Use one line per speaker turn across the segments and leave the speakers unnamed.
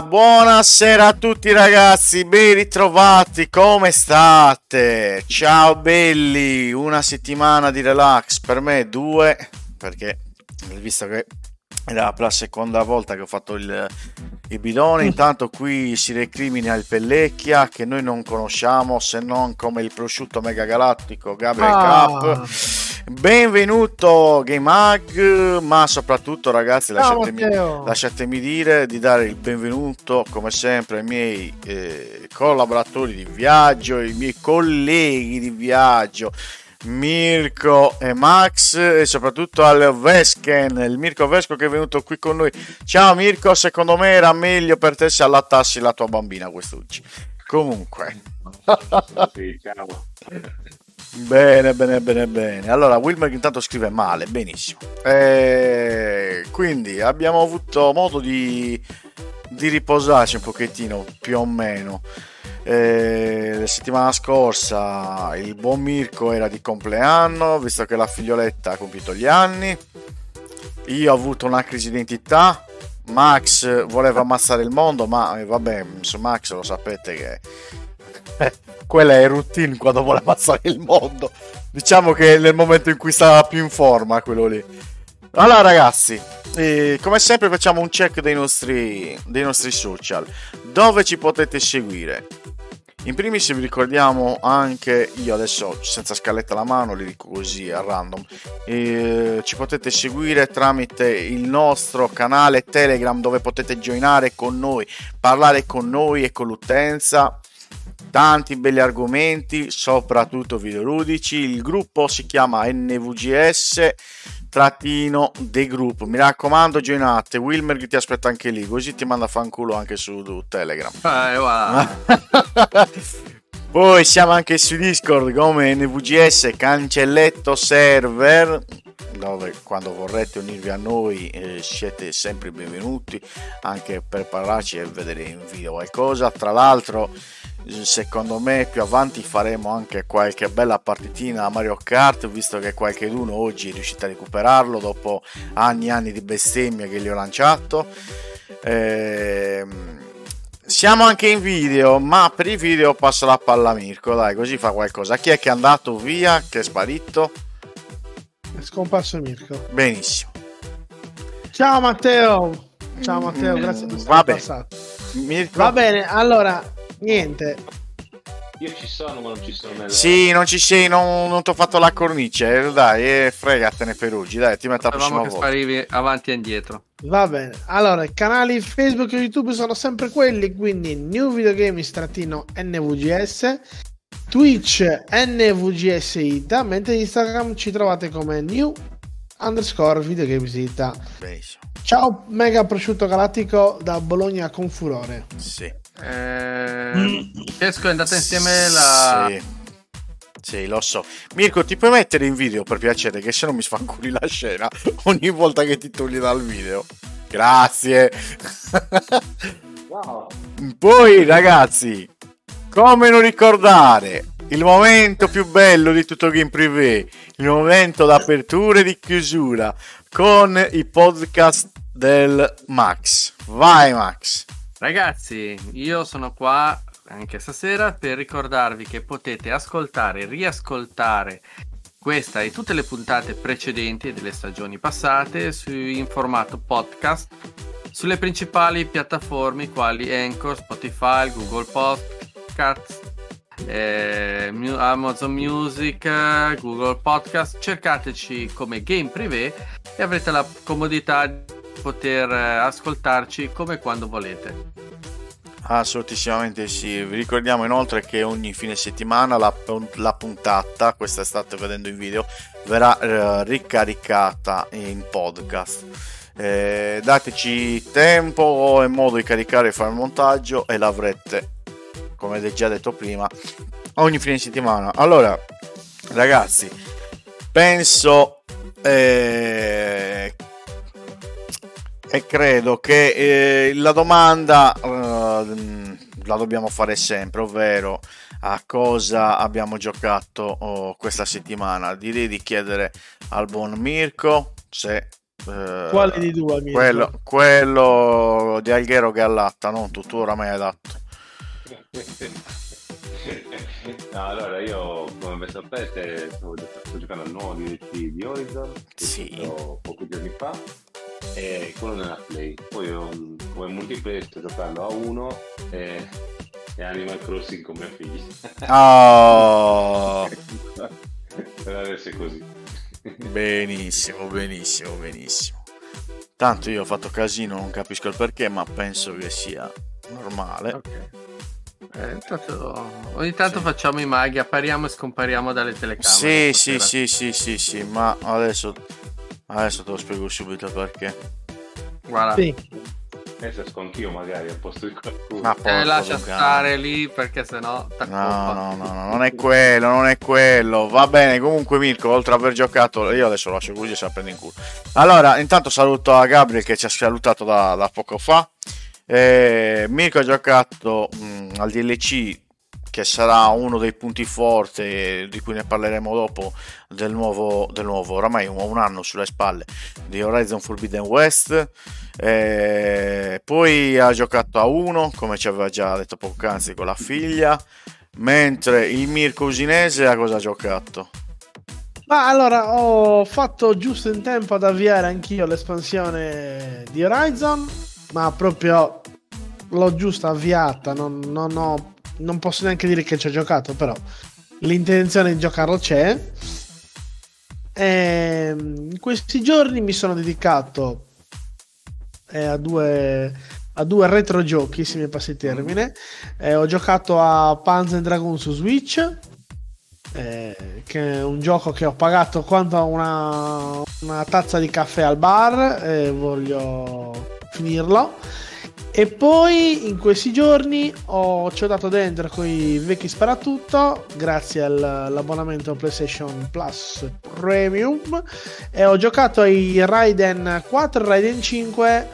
Ma buonasera a tutti ragazzi, ben ritrovati, come state? Ciao belli, una settimana di relax, per me due, perché visto che era la seconda volta che ho fatto il, il bidone, intanto qui si recrimina il Pellecchia che noi non conosciamo se non come il prosciutto mega galattico Gabriel
Ah.
Cup. Benvenuto Game Hug, ma soprattutto ragazzi lasciatemi, lasciatemi dire di dare il benvenuto come sempre ai miei eh, collaboratori di viaggio, ai miei colleghi di viaggio. Mirko e Max e soprattutto al Vesken, il Mirko Vesco che è venuto qui con noi. Ciao Mirko, secondo me era meglio per te se allattassi la tua bambina quest'oggi. Comunque,
Sì, ciao.
Bene, bene, bene, bene. Allora, Wilmer intanto scrive male, benissimo. Eh, quindi abbiamo avuto modo di, di riposarci un pochettino, più o meno. Eh, la settimana scorsa il buon Mirko era di compleanno, visto che la figlioletta ha compiuto gli anni. Io ho avuto una crisi di identità. Max voleva ammazzare il mondo, ma eh, vabbè, su Max lo sapete che quella è routine quando vuole ammazzare il mondo. Diciamo che nel momento in cui stava più in forma, quello lì. Allora, ragazzi, eh, come sempre facciamo un check dei nostri, dei nostri social. Dove ci potete seguire? In primis vi ricordiamo anche, io adesso senza scaletta alla mano, li dico così a random, eh, ci potete seguire tramite il nostro canale Telegram dove potete joinare con noi, parlare con noi e con l'utenza tanti belli argomenti, soprattutto videoludici. Il gruppo si chiama NVGS trattino The Group. Mi raccomando, joinate. Wilmer ti aspetta anche lì, così ti manda a fanculo anche su Telegram.
Eh.
Poi siamo anche su Discord come NVGS Cancelletto Server dove quando vorrete unirvi a noi eh, siete sempre benvenuti anche per parlarci e vedere in video qualcosa. Tra l'altro secondo me più avanti faremo anche qualche bella partitina a Mario Kart visto che qualcheduno oggi è riuscito a recuperarlo dopo anni e anni di bestemmia che gli ho lanciato. Ehm, siamo anche in video, ma per i video passo la palla a Mirko, dai, così fa qualcosa. Chi è che è andato via, che è sparito?
È scomparso Mirko.
Benissimo.
Ciao Matteo. Ciao Matteo, grazie di essere
Vabbè.
passato.
Mirko?
Va bene, allora, niente.
Io ci sono, ma non ci sono nella...
Sì, non ci sei, non, non ti ho fatto la cornice, eh, dai, eh, fregatene per oggi, dai, ti metto la prossima volta.
sparivi avanti e indietro.
Va bene. Allora, i canali Facebook e YouTube sono sempre quelli, quindi New Videogames-NVGS, Twitch NVGS Ita, mentre Instagram ci trovate come New underscore Videogames Ita.
Benissimo,
Ciao mega prosciutto galattico da Bologna con furore.
sì.
Eh, Tesco è andata insieme la...
Sì. Sì, lo so. Mirko, ti puoi mettere in video per piacere, che se no mi sfanculi la scena ogni volta che ti togli dal video. Grazie.
Wow.
Poi, ragazzi, come non ricordare il momento più bello di tutto Game Privé, il momento d'apertura e di chiusura, con i podcast del Max. Vai Max.
Ragazzi, io sono qua anche stasera per ricordarvi che potete ascoltare riascoltare questa e tutte le puntate precedenti delle stagioni passate su, in formato podcast sulle principali piattaforme quali Anchor, Spotify, Google Podcast, eh, Amazon Music, Google Podcast. Cercateci come Game Privé e avrete la comodità di poter eh, ascoltarci come quando volete.
Assolutissimamente sì. Vi ricordiamo inoltre che ogni fine settimana la, la puntata, questa state vedendo in video, verrà eh, ricaricata in podcast. Eh, dateci tempo e modo di caricare e fare il montaggio e l'avrete, come già detto prima, ogni fine settimana. Allora, ragazzi, penso eh, e credo che eh, la domanda eh, la dobbiamo fare sempre, ovvero a cosa abbiamo giocato oh, questa settimana. Direi di chiedere al buon Mirko se eh,
Quale di due, Mirko?
quello, quello di Alghero Gallatta, non tu, tu oramai hai dato.
No, allora io come sapete sto, sto giocando al nuovo DLC di Horizon che
Sì.
pochi giorni fa e quello nella Play poi um, come multiplayer sto giocando a uno e, e Animal Crossing con mia figlia
Oh,
per adesso è così
benissimo, benissimo, benissimo. Tanto io ho fatto casino, non capisco il perché, ma penso che sia normale.
Ok. Eh, intanto- ogni tanto
Sì.
facciamo i maghi, appariamo e scompariamo dalle
Sì,
telecamere.
sì,
stasera.
sì, sì, sì, sì, ma adesso, adesso te lo spiego subito perché.
Guarda,
Sì.
adesso esco anch'io magari al posto di qualcuno
Ma
eh, lascia stare lì perché sennò
No, no, no, no, non è quello, non è quello. Va bene, comunque Mirko, oltre ad aver giocato, io adesso lo lascio così se la prende in culo. Allora, intanto saluto a Gabriel che ci ha salutato da, da poco fa. Eh, Mirko ha giocato mh, al DLC che sarà uno dei punti forti di cui ne parleremo dopo del nuovo, del nuovo oramai un, un anno sulle spalle di Horizon Forbidden West Eh, poi ha giocato a uno come ci aveva già detto poc'anzi con la figlia mentre il Mirko Usinese a cosa ha giocato?
Ma allora ho fatto giusto in tempo ad avviare anch'io l'espansione di Horizon, ma proprio l'ho giusto avviata, non, non ho- non posso neanche dire che ci ho giocato, però l'intenzione di giocarlo c'è. E in questi giorni mi sono dedicato eh, a due a due retro giochi, se mi passi il termine. Eh, ho giocato a Panzer Dragon su Switch eh, che è un gioco che ho pagato quanto una, una tazza di caffè al bar e voglio finirlo e poi in questi giorni ho ci ho dato dentro con i vecchi sparatutto grazie al- all'abbonamento PlayStation Plus Premium e ho giocato ai Raiden 4 e Raiden 5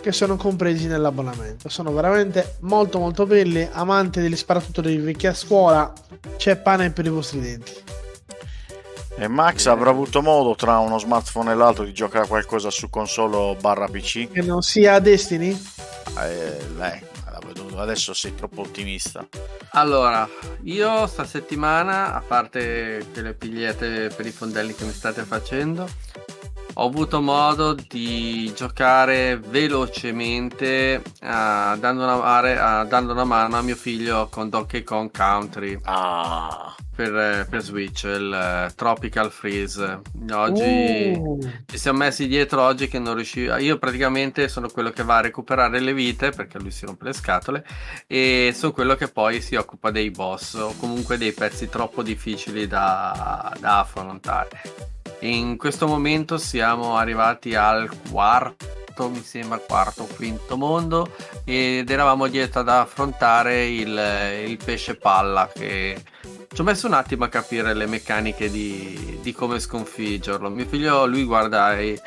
che sono compresi nell'abbonamento sono veramente molto molto belli amanti degli sparatutto di vecchia scuola c'è pane per i vostri denti.
E Max avrà avuto modo tra uno smartphone e l'altro di giocare a qualcosa su console barra PC?
Che non sia Destiny?
Eh, lei, adesso sei troppo ottimista.
Allora, io sta settimana, a parte quelle pigliette per i fondelli che mi state facendo, ho avuto modo di giocare velocemente ah, dando, una, ah, dando una mano a mio figlio con Donkey Kong Country
Ah,
per, per Switch, il eh, Tropical Freeze. Oggi
Uh,
ci siamo messi dietro oggi che non riuscivo. Io praticamente sono quello che va a recuperare le vite perché lui si rompe le scatole e sono quello che poi si occupa dei boss o comunque dei pezzi troppo difficili da, da affrontare. In questo momento siamo arrivati al quarto, mi sembra quarto o quinto mondo ed eravamo dietro ad affrontare il, il pesce palla che ci ho messo un attimo a capire le meccaniche di, di come sconfiggerlo. Mio figlio, lui guarda i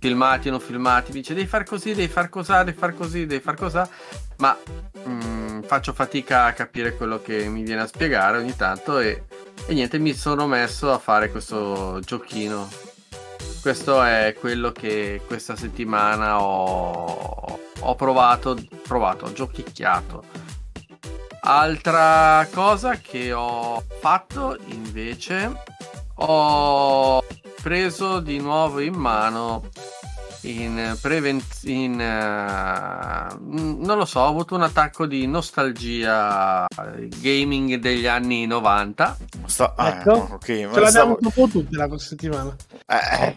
filmati non filmati, mi dice devi far così, devi far cos'ha, devi far così, devi far cos'ha, ma mm, faccio fatica a capire quello che mi viene a spiegare ogni tanto e, e niente, mi sono messo a fare questo giochino questo è quello che questa settimana ho, ho provato, provato, ho giochicchiato. Altra cosa che ho fatto invece, ho preso di nuovo in mano in prevenzione non lo so ho avuto un attacco di nostalgia gaming degli anni 90
Sta- ah,
Ecco.
ok,
Ce
ma
l'abbiamo
stavo-
un po' tutti la settimana.
eh, eh.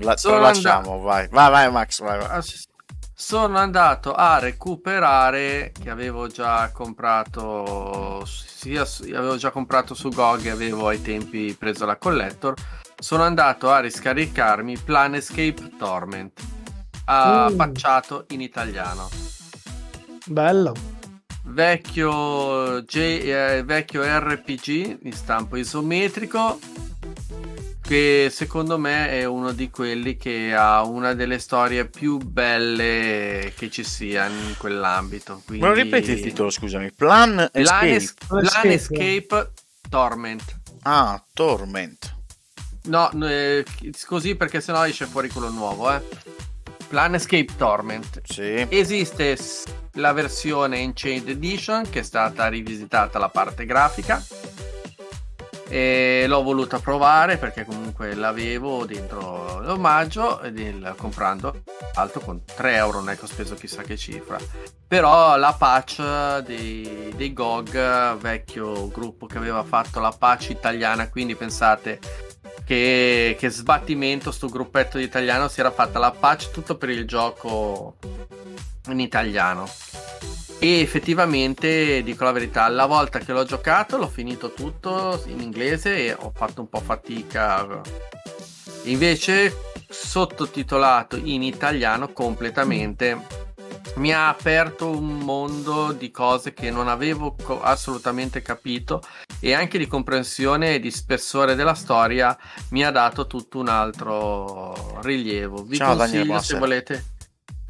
La-
Sono
lasciamo, vai. Vai, vai, Max, vai, vai.
Ah, sono andato a recuperare che avevo già comprato sia su- avevo già comprato su GOG e avevo ai tempi preso la collector sono andato a riscaricarmi Planescape Torment ah,
Mm.
in italiano
Bello.
vecchio, J- eh, vecchio RPG di stampo isometrico che secondo me è uno di quelli che ha una delle storie più belle che ci sia in quell'ambito. Quindi...
Lo ripeti il titolo, scusami. Plan Escape.
Planescape.
Planescape Torment.
Ah, Torment.
No, eh, così perché sennò esce fuori quello nuovo, eh. Planescape Torment.
Sì.
Esiste la versione Enchained Edition che è stata rivisitata la parte grafica e l'ho voluta provare perché comunque l'avevo dentro l'omaggio ed il, comprando alto con 3 euro non è che ho speso chissà che cifra però la patch dei, dei GOG vecchio gruppo che aveva fatto la patch italiana quindi pensate che, che sbattimento sto gruppetto di italiano si era fatta la patch tutto per il gioco in italiano. E effettivamente dico la verità la volta che l'ho giocato l'ho finito tutto in inglese e ho fatto un po' fatica. Invece sottotitolato in italiano completamente mi ha aperto un mondo di cose che non avevo co- assolutamente capito e anche di comprensione e di spessore della storia mi ha dato tutto un altro rilievo. Vi
Ciao,
consiglio se volete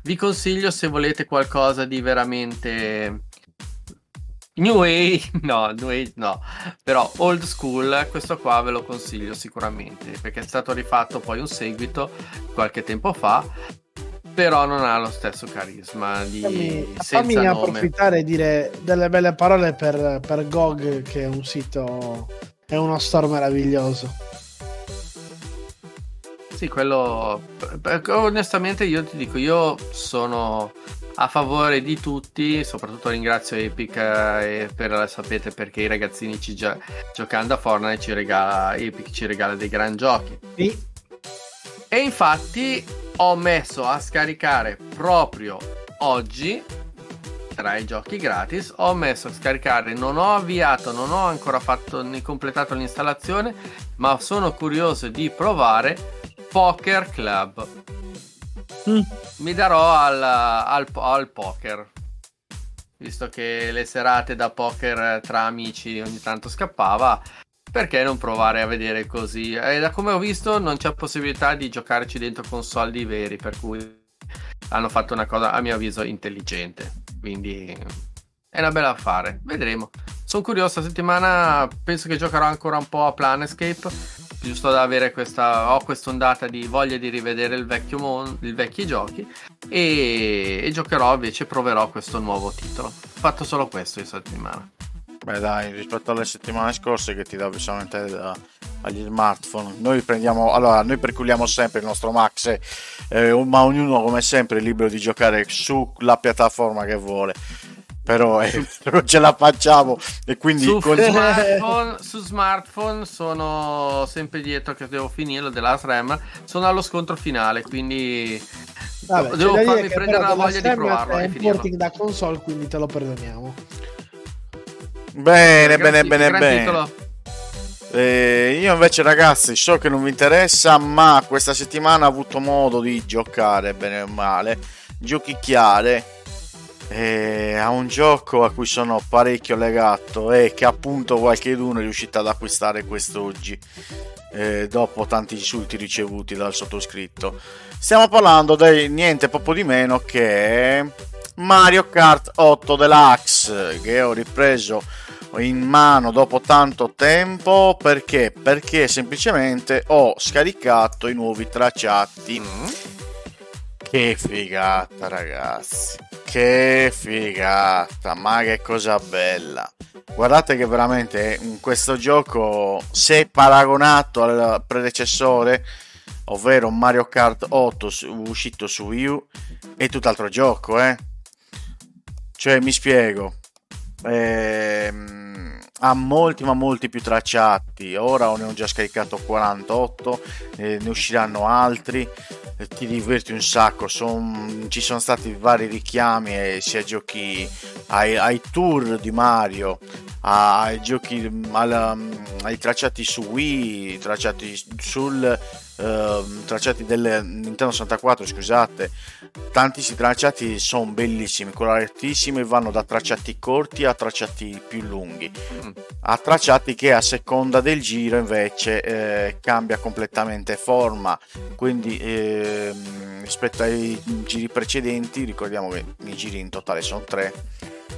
vi consiglio se volete qualcosa di veramente New Age, no, New Age no, però old school, questo qua ve lo consiglio sicuramente perché è stato rifatto poi un seguito qualche tempo fa, però non ha lo stesso carisma di
Fammi, fammi
nome.
approfittare e dire delle belle parole per, per GOG, che è un sito, è uno store meraviglioso.
Sì, quello onestamente io ti dico, io sono a favore di tutti, soprattutto ringrazio Epic eh, per sapete perché i ragazzini ci gio- giocando a Fortnite ci regala Epic ci regala dei gran giochi.
Sì,
E infatti ho messo a scaricare proprio oggi tra i giochi gratis. Ho messo a scaricare non ho avviato non ho ancora fatto né completato l'installazione ma sono curioso di provare Poker Club.
Mm.
mi darò al, al, al poker visto che le serate da poker tra amici ogni tanto scappava perché non provare a vedere così? E da come ho visto non c'è possibilità di giocarci dentro con soldi veri per cui hanno fatto una cosa a mio avviso intelligente. Quindi è una bella affare. Vedremo. Sono curioso settimana penso che giocherò ancora un po' a Planescape giusto da avere questa ho quest'ondata di voglia di rivedere il vecchio mon- i vecchi giochi e, e giocherò invece proverò questo nuovo titolo. Ho fatto solo questo in settimana
Beh dai, rispetto alle settimane scorse che ti davo solamente da- agli smartphone, noi prendiamo, allora noi perculiamo sempre il nostro Max, eh, ma ognuno come sempre è libero di giocare sulla piattaforma che vuole, però eh, non ce la facciamo. E quindi
su
con-
smartphone, su smartphone sono sempre dietro che devo finirlo della SRAM sono allo scontro finale quindi
Vabbè,
devo farmi prendere la voglia di provarlo
è
e
un
finirlo.
porting da console, quindi te lo perdoniamo.
Bene, bene, bene, bene. Eh, io invece ragazzi so che non vi interessa, ma questa settimana ho avuto modo di giocare bene o male, giochicchiare eh, a un gioco a cui sono parecchio legato e che appunto qualcheduno è riuscito ad acquistare quest'oggi eh, dopo tanti insulti ricevuti dal sottoscritto. Stiamo parlando di niente poco di meno che Mario Kart 8 Deluxe che ho ripreso in mano dopo tanto tempo perché? Perché semplicemente ho scaricato i nuovi tracciati.
Mm.
Che figata, ragazzi! Che figata! Ma che cosa bella! Guardate che veramente in questo gioco, se paragonato al predecessore, ovvero Mario Kart 8 su- uscito su Wii U, è tutt'altro gioco, eh? Cioè, mi spiego. Ehm, ha molti ma molti più tracciati. Ora ne ho già scaricato 48 eh, ne usciranno altri. Eh, ti diverti un sacco. Son- ci sono stati vari richiami eh, sia giochi ai, ai tour di Mario ai giochi alla- ai tracciati su Wii tracciati sul ehm, tracciati del Nintendo 64 scusate tantissimi tracciati sono bellissimi coloratissimi vanno da tracciati corti a tracciati più lunghi.
Mm.
a tracciati che a seconda del giro invece eh, cambia completamente forma. Quindi ehm, rispetto ai giri precedenti ricordiamo che i giri in totale sono tre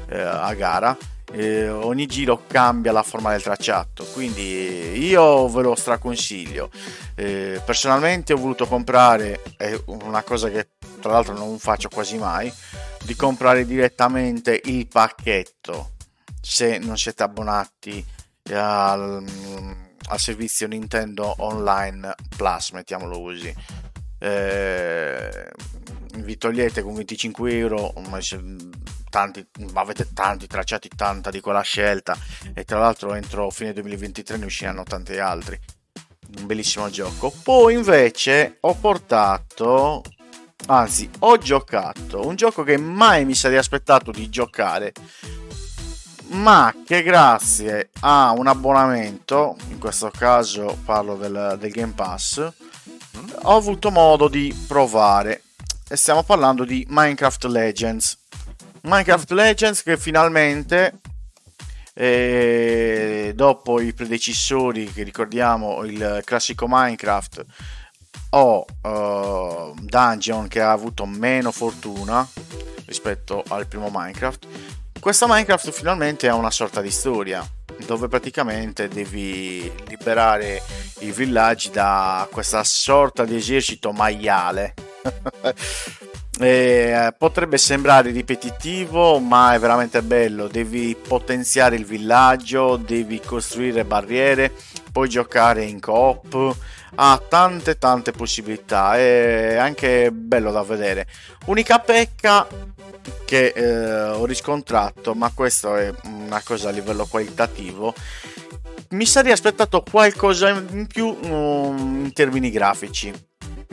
eh, a gara eh, ogni giro cambia la forma del tracciato quindi io ve lo straconsiglio. Eh, personalmente ho voluto comprare è una cosa che tra l'altro non faccio quasi mai di comprare direttamente il pacchetto se non siete abbonati al, al servizio Nintendo Online Plus mettiamolo così. Eh, vi togliete con 25 euro tanti, avete tanti tracciati tanta di quella scelta. E tra l'altro entro fine 2023 ne usciranno tanti altri. Un bellissimo gioco. Poi invece ho portato anzi ho giocato un gioco che mai mi sarei aspettato di giocare ma che grazie a un abbonamento in questo caso parlo del, del Game Pass ho avuto modo di provare. E stiamo parlando di Minecraft Legends Minecraft Legends che finalmente eh, dopo i predecessori che ricordiamo il classico Minecraft o eh, Dungeon che ha avuto meno fortuna rispetto al primo Minecraft. Questa Minecraft finalmente ha una sorta di storia dove praticamente devi liberare i villaggi da questa sorta di esercito maiale Eh, potrebbe sembrare ripetitivo, ma è veramente bello. Devi potenziare il villaggio, devi costruire barriere, puoi giocare in coop. Ha tante tante possibilità. È anche bello da vedere. Unica pecca che eh, ho riscontrato, ma questo è una cosa a livello qualitativo. Mi sarei aspettato qualcosa in più mm, in termini grafici.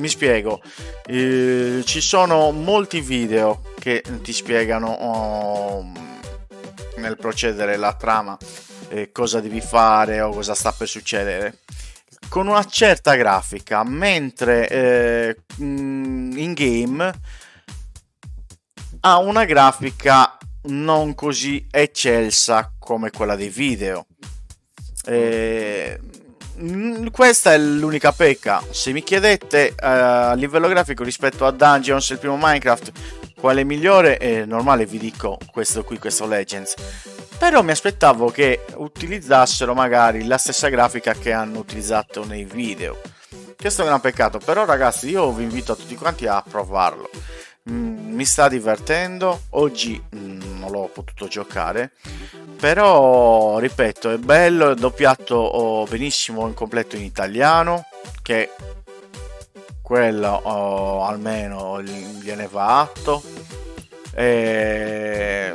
Mi spiego, eh, ci sono molti video che ti spiegano oh, nel procedere la trama eh, cosa devi fare o cosa sta per succedere con una certa grafica, mentre eh, mm, in game ha una grafica non così eccelsa come quella dei video. Eh, questa è l'unica pecca. Se mi chiedete eh, a livello grafico rispetto a Dungeons, il primo Minecraft, quale è migliore, è normale vi dico questo qui, questo Legends. Però mi aspettavo che utilizzassero magari la stessa grafica che hanno utilizzato nei video. Questo è un peccato, però ragazzi io vi invito a tutti quanti a provarlo. Mm, mi sta divertendo, oggi mm, non l'ho potuto giocare, però ripeto è bello, è doppiato oh, benissimo in completo in italiano, che quello oh, almeno gliene va atto. E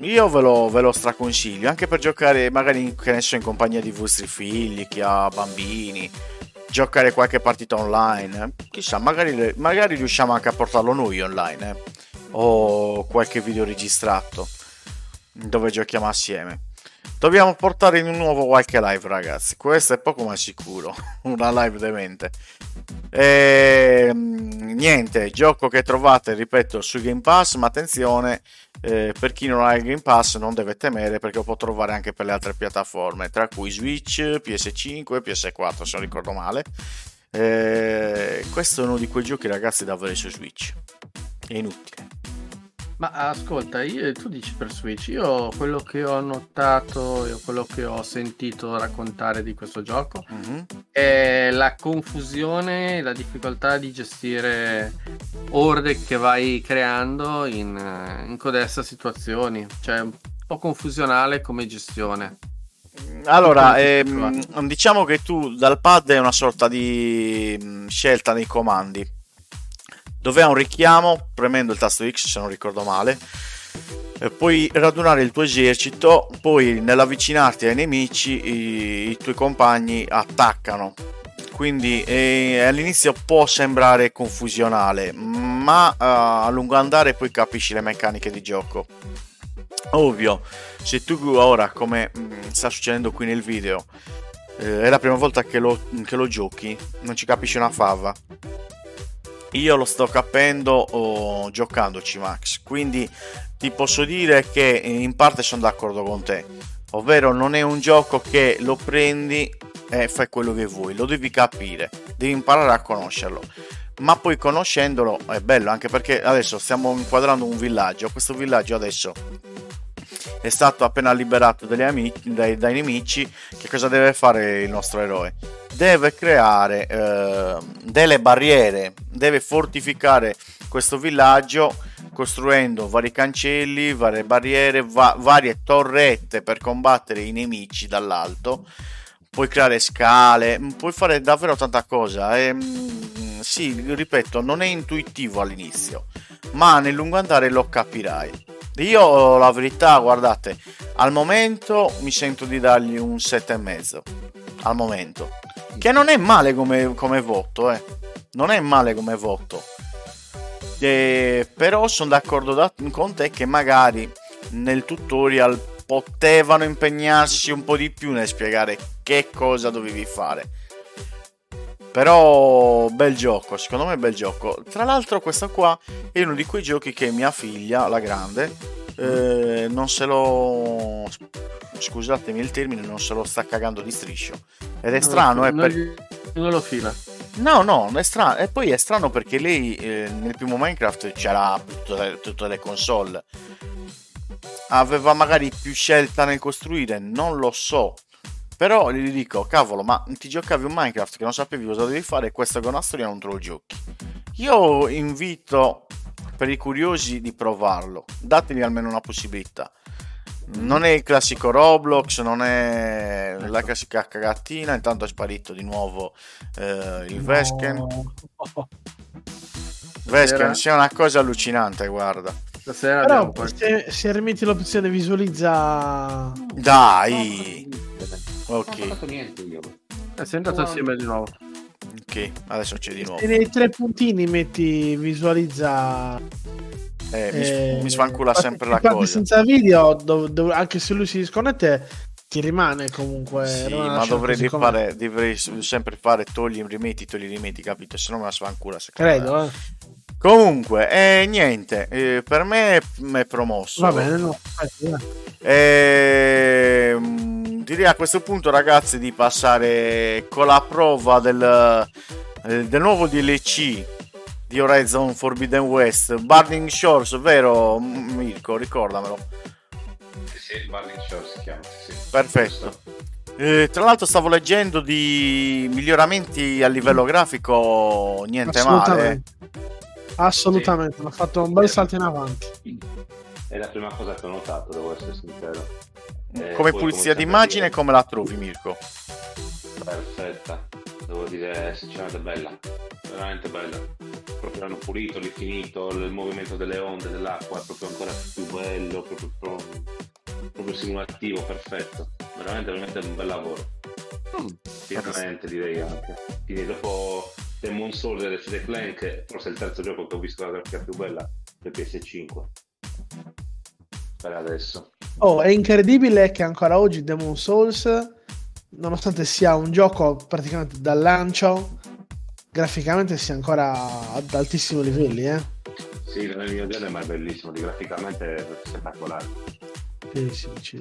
io ve lo, ve lo straconsiglio anche per giocare magari che ne so, in compagnia di vostri figli, chi ha bambini, giocare qualche partita online. Chissà, magari, magari riusciamo anche a portarlo noi online eh. o qualche video registrato dove giochiamo assieme. Dobbiamo portare in un nuovo qualche live, ragazzi. Questo è poco ma sicuro. Una live demente. E, niente, gioco che trovate, ripeto, su Game Pass. Ma attenzione, eh, per chi non ha il Game Pass, non deve temere perché lo può trovare anche per le altre piattaforme, tra cui Switch, PS5 e PS4, se non ricordo male. Eh, questo è uno di quei giochi, ragazzi, da avere su Switch. È inutile.
Ma ascolta, io- tu dici per Switch, io quello che ho notato, io quello che ho sentito raccontare di questo gioco
Mhm.
è la confusione e la difficoltà di gestire orde che vai creando in, in codeste situazioni, cioè un po' confusionale come gestione.
Allora, ehm, diciamo che tu dal pad è una sorta di mm, scelta nei comandi dove ha un richiamo premendo il tasto X se non ricordo male. eh, Puoi radunare il tuo esercito, poi nell'avvicinarti ai nemici i, i tuoi compagni attaccano. Quindi eh, all'inizio può sembrare confusionale, ma eh, a lungo andare poi capisci le meccaniche di gioco. Ovvio, se tu ora, come mm, sta succedendo qui nel video, eh, è la prima volta che lo, che lo giochi, non ci capisci una fava. Io lo sto capendo oh, giocandoci, Max. Quindi ti posso dire che in parte sono d'accordo con te. Ovvero, non è un gioco che lo prendi e fai quello che vuoi, lo devi capire, devi imparare a conoscerlo. Ma poi conoscendolo è bello anche perché adesso stiamo inquadrando un villaggio. Questo villaggio adesso è stato appena liberato amici- dai, dai nemici. Che cosa deve fare il nostro eroe? Deve creare eh, delle barriere, deve fortificare questo villaggio costruendo vari cancelli, varie barriere, va- varie torrette per combattere i nemici dall'alto. Puoi creare scale, puoi fare davvero tanta cosa. E, mm, sì, ripeto, non è intuitivo all'inizio, ma nel lungo andare lo capirai. Io la verità, guardate, al momento mi sento di dargli un 7,5. Al momento. Che non è male come, come voto, eh. Non è male come voto. Eh, però sono d'accordo da- con te che magari nel tutorial potevano impegnarsi un po' di più nel spiegare che cosa dovevi fare. Però bel gioco, secondo me bel gioco. Tra l'altro questo qua è uno di quei giochi che mia figlia, la grande, eh, non se lo... Scusatemi il termine, non se lo sta cagando di striscio. Ed è strano, eh,
non,
per-
non lo fila.
No, no, è strano. E poi è strano perché lei eh, nel primo Minecraft c'era tutte, tutte le console. Aveva magari più scelta nel costruire, non lo so. Però gli dico, cavolo, ma ti giocavi un Minecraft che non sapevi cosa devi fare e una storia non te lo giochi. Io invito per i curiosi di provarlo. Dategli almeno una possibilità. Non è il classico Roblox, non è la classica cagatina. Intanto è sparito di nuovo eh, il Vesken.
No.
Vesken,
Stasera-
sia una cosa allucinante, guarda.
Stasera
Però se, se rimetti l'opzione visualizza
Dai,
Non ho
ok,
fatto niente io.
Eh, sei andato assieme di nuovo.
ok, adesso c'è di nuovo.
se nei tre puntini metti visualizza
Eh, mi,
eh,
mi sfancula sempre la cosa.
senza video dov- dov- anche se lui si disconnette ti rimane comunque
Sì, ma dovrei, fare, dovrei sempre fare togli, rimetti, togli, rimetti, capito? Se no me la sfancula. secondo me.
credo eh.
Comunque, eh, niente, eh, per me è, è promosso.
va bene no dai.
Ehm, direi a questo punto, ragazzi, di passare con la prova del, eh, del nuovo DLC di Horizon Forbidden West, Burning Shores, vero Mirko? Ricordamelo.
Sì, Burning Shore si chiama. Sì, sì.
Perfetto. Eh, tra l'altro stavo leggendo di miglioramenti a livello grafico, niente male.
Assolutamente assolutamente hanno fatto un bel salto in avanti
È la prima cosa che ho notato, devo essere sincero. Eh,
Come
poi,
pulizia d'immagine,
dire-
come la trovi Mirko?
Perfetta, devo dire, sinceramente bella, veramente bella. Proprio hanno pulito, rifinito, il movimento delle onde, dell'acqua è proprio ancora più bello, proprio, proprio, proprio simulativo, perfetto. Veramente, veramente un bel lavoro.
Mm.
Direi anche. Quindi dopo Demon Souls e Ratchet Clank, forse è il terzo gioco che ho visto la grafica più bella per PS5. Per adesso.
oh è incredibile che ancora oggi Demon Souls nonostante sia un gioco praticamente dal lancio graficamente sia ancora ad altissimi livelli eh
Sì, nel mio genere ma è bellissimo, di graficamente è spettacolare.
Sì, sì, sì.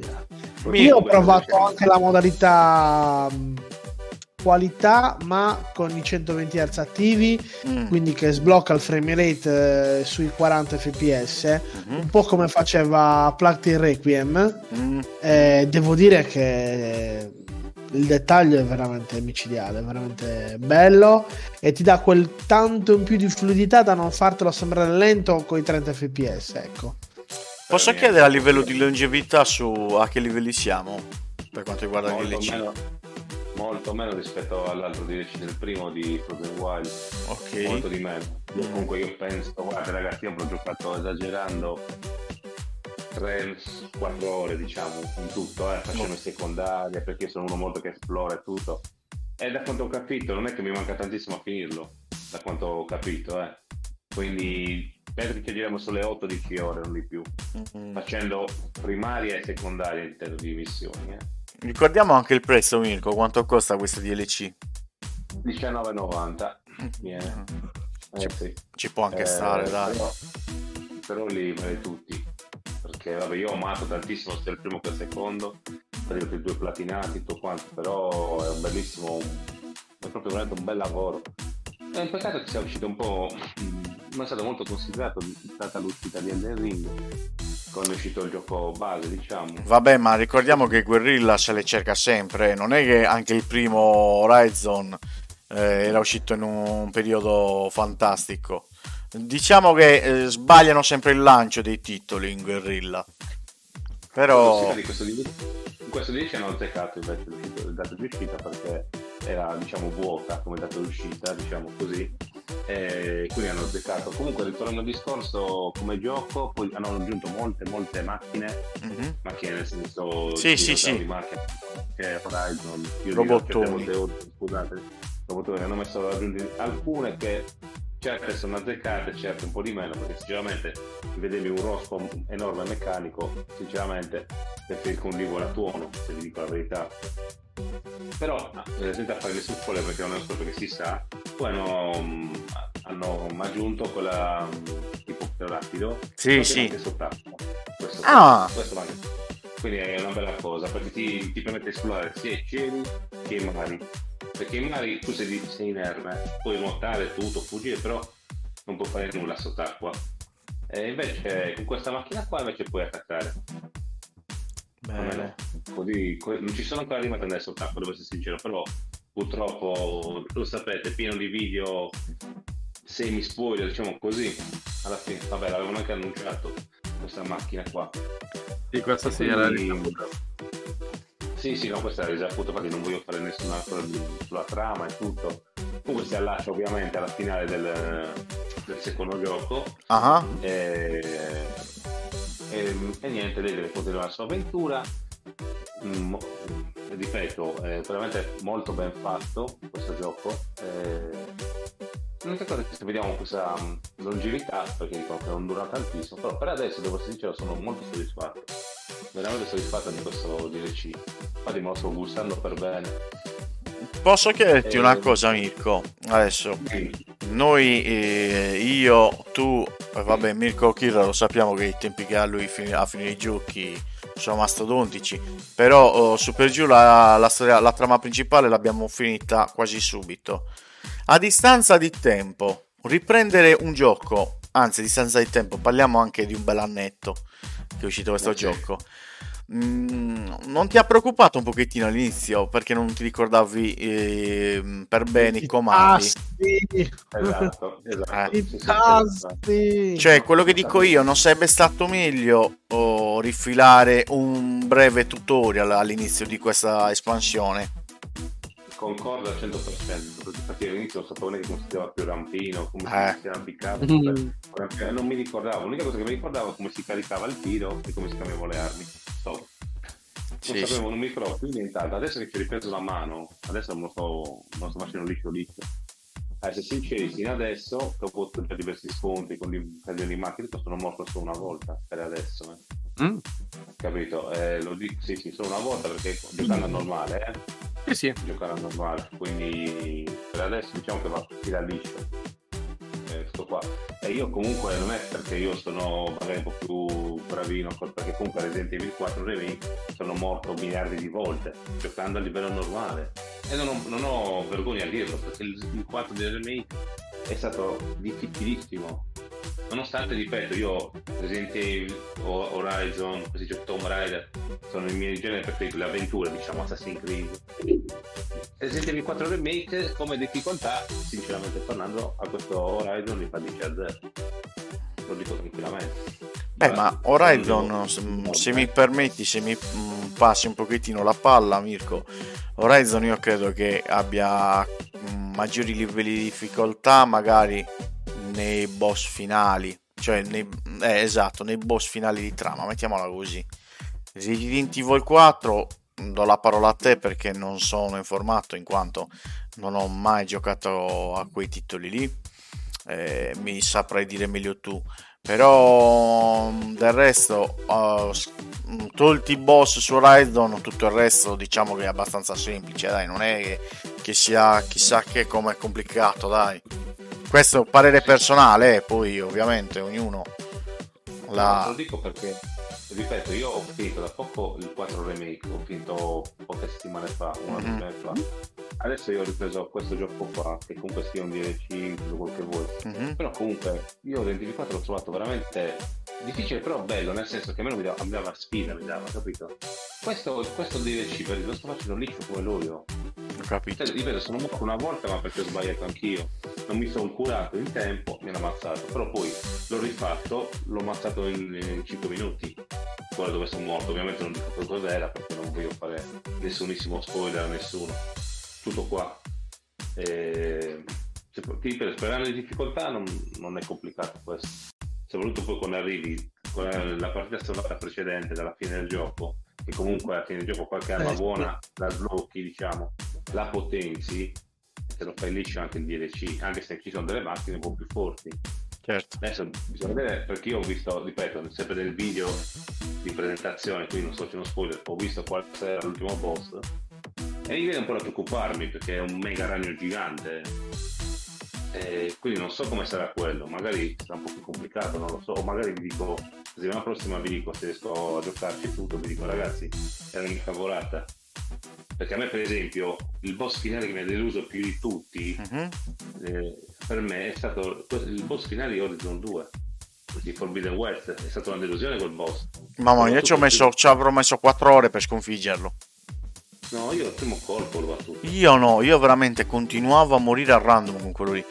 Io ho provato anche la modalità mh, qualità ma con i 120 Hz attivi
Mm.
quindi che sblocca il frame rate eh, sui 40 fps
Mhm.
un po' come faceva Plugged in Requiem
Mm.
eh, devo dire che il dettaglio è veramente micidiale, è veramente bello e ti dà quel tanto in più di fluidità da non fartelo sembrare lento con i 30 fps ecco
Posso chiedere a livello di longevità su a che livelli siamo per quanto riguarda il
molto
DLC?
meno, molto meno rispetto all'altro DLC del primo di Frozen Wild
Ok.
molto di meno
Mm.
comunque io penso guarda ragazzi io ho giocato esagerando 3-4 ore diciamo in tutto eh, facendo secondaria perché sono uno molto che esplora e tutto e da quanto ho capito non è che mi manca tantissimo a finirlo da quanto ho capito eh. quindi penso che gireremo sulle 8-10 ore non di più
Mm.
facendo primaria e secondaria in termini di missioni eh.
Ricordiamo anche il prezzo, Mirko, quanto costa questo DLC?
19,90 viene
Ci,
eh, sì.
ci può anche
Eh,
stare, dai.
Però, però li me tutti. Perché vabbè, io ho amato tantissimo sia il primo che il secondo, per i due platinati, tutto quanto, però è un bellissimo, è proprio veramente un bel lavoro. È un peccato che sia uscito un po', mm, non è stato molto considerato, data l'uscita di Elden Ring, quando è uscito il gioco base, diciamo.
Vabbè, ma ricordiamo che Guerrilla se le cerca sempre. Non è che anche il primo Horizon eh, era uscito in un periodo fantastico. Diciamo che eh, sbagliano sempre il lancio dei titoli in Guerrilla. Però.
Di questo di- in questo 10 hanno azzeccato invece l'uscita- il dato di uscita perché era diciamo vuota come dato di uscita, diciamo così. E quindi hanno azzeccato. Comunque ritornando al discorso come gioco, poi hanno aggiunto molte molte macchine,
Mhm.
macchine nel senso
Sì, sì, sì.
macchine, che Horizon,
Robottoni.
volte, scusate, robottoni hanno messo aggiunti alcune che certe sono azzeccate, certe un po' di meno, perché sinceramente vedevi un rospo enorme meccanico, sinceramente preferisco un Livo a tuono, se vi dico la verità. Però, eh, senza fare nessun spoiler perché non è un spoiler che si sa, poi hanno, mm, hanno aggiunto quella mm, tipo pterodattido
Sì, sì.
Questo,
Ah.
questo anche- Quindi è una bella cosa perché ti, ti permette di esplorare sia i cieli che i mari. Perché i mari tu sei, sei inerme, puoi nuotare tutto, fuggire, però non puoi fare nulla sott'acqua. E invece con questa macchina qua invece puoi attaccare.
Bene.
Così, non ci sono ancora arrivati andare sott'acqua, devo essere sincero, però purtroppo lo sapete, pieno di video semi spoiler, diciamo così. Alla fine, vabbè, l'avevano anche annunciato questa macchina qua.
Sì, questa sì
Quindi-
era risaputa.
Sì, sì, no, questa è risaputa, infatti non voglio fare nessuna cosa sulla trama e tutto. Comunque si allaccia ovviamente alla finale del, del secondo gioco
Ah,
e, e- e niente, lei deve continuare la sua avventura. Mm, ripeto, è veramente molto ben fatto questo gioco. Eh, L'unica cosa è che se vediamo questa mm, longevità, perché dicono che non dura tantissimo, però per adesso devo essere sincero, sono molto soddisfatto. Veramente soddisfatto di questo DLC. Infatti me lo sto gustando per bene.
Posso chiederti
Eh,
una cosa, Mirko? Adesso, noi, eh, io, tu, vabbè, Mirko Kirra lo sappiamo che i tempi che ha lui fin- a finire i giochi sono mastodontici, però oh, su per giù la, la storia- la trama principale l'abbiamo finita quasi subito. A distanza di tempo, riprendere un gioco, anzi a distanza di tempo, parliamo anche di un bel annetto che è uscito questo
Eh, sì.
gioco. Mm, non ti ha preoccupato un pochettino all'inizio perché non ti ricordavi ehm, per bene i comandi?
tasti,
Esatto, esatto.
Eh.
I tasti.
Cioè, quello che dico io, non sarebbe stato meglio oh, rifilare un breve tutorial all'inizio di questa espansione?
Concordo al 100%, perché infatti all'inizio non sapevo neanche come si chiamava più rampino, come
Eh.
si arrampicava,
Mm.
cioè, non mi ricordavo, l'unica cosa che mi ricordavo è come si caricava il tiro e come si cambiavano le armi. Stop. Non
Sì, sì.
sapevo, non mi ricordo più nient'altro, adesso che ci ho ripreso la mano, adesso non lo sto, non sto facendo liscio liscio. A essere sinceri, fino adesso, già diversi scontri con i con di macchine, sono morto solo una volta, per adesso, eh.
Mm.
capito? Eh, lo dico, sì, sì, solo una volta perché giocando a normale, eh
Sì, sì.
giocare a normale quindi per adesso diciamo che va tira liscio eh, sto qua e io comunque non è perché io sono magari un po' più bravino perché comunque Resident Evil 4 Remake sono morto miliardi di volte giocando a livello normale E non ho, non ho vergogna a dirlo, perché il, il 4 del remake è stato difficilissimo. Nonostante, ripeto, io Resident Evil, Horizon, questi giochi Tomb Raider sono i miei generi preferiti, le avventure, diciamo, Assassin's Creed. Resident Evil 4 Remake come difficoltà, sinceramente parlando, a questo Horizon li fa 10 a 0. Lo dico tranquillamente.
Beh, ma Horizon, se, se mi permetti, se mi mm, passi un pochettino la palla, Mirko, Horizon io credo che abbia mm, maggiori livelli di difficoltà magari nei boss finali, cioè nei, eh, esatto, nei boss finali di trama, mettiamola così. Resident Evil 4 do la parola a te perché non sono informato in quanto non ho mai giocato a quei titoli lì. Eh, mi saprai dire meglio tu. Però mm, del resto uh, tolti i boss su Horizon tutto il resto diciamo che è abbastanza semplice dai non è che, che sia chissà che come è complicato dai. Questo è un parere personale eh, poi ovviamente ognuno
No,
la
Lo dico perché, ripeto, io ho finito da poco il 4 remake, ho finito poche settimane fa, una
Mhm.
settimana fa. Adesso io ho ripreso questo gioco qua, che comunque sia un DLC, tutto quello che vuoi.
Mhm.
Però comunque io Resident 4 l'ho trovato veramente difficile, però bello, nel senso che a me mi dava, mi dava sfida, mi dava, capito? Questo, questo DLC per lo sto facendo liscio come l'olio.
ho capito
Cioè, ripeto, sono morto una volta ma perché ho sbagliato anch'io. Non mi sono curato in tempo, mi hanno ammazzato. Però poi l'ho rifatto, l'ho ammazzato in, in 5 minuti. Quello dove sono morto, ovviamente non dico che cos'era perché non voglio fare nessunissimo spoiler a nessuno. Tutto qua. E... se- Ti ripeto, sperando di difficoltà non, non è complicato questo. Soprattutto poi quando arrivi con la partita salvata precedente dalla fine del gioco, che comunque alla fine del gioco qualche arma
sì.
buona la sblocchi, diciamo, la potenzi te lo fai liscio anche il DLC, anche se ci sono delle macchine un po' più forti.
Certo
Adesso bisogna vedere perché io ho visto, ripeto, sempre nel video di presentazione, quindi non so se uno spoiler, ho visto qual era l'ultimo boss e mi viene un po' da preoccuparmi perché è un mega ragno gigante. E quindi non so come sarà quello, magari sarà un po' più complicato, non lo so, o magari vi dico, la settimana prossima vi dico se riesco a giocarci tutto, vi dico ragazzi, era una favorata. Perché a me per esempio il boss finale che mi ha deluso più di tutti
Mhm.
eh, per me è stato il boss finale di Horizon 2 di Forbidden West è stata una delusione quel boss
mamma mia ci, ho messo, ci avrò messo 4 ore per sconfiggerlo
no io al primo colpo l'ho battuto
Io no, io veramente continuavo a morire a random con quello lì.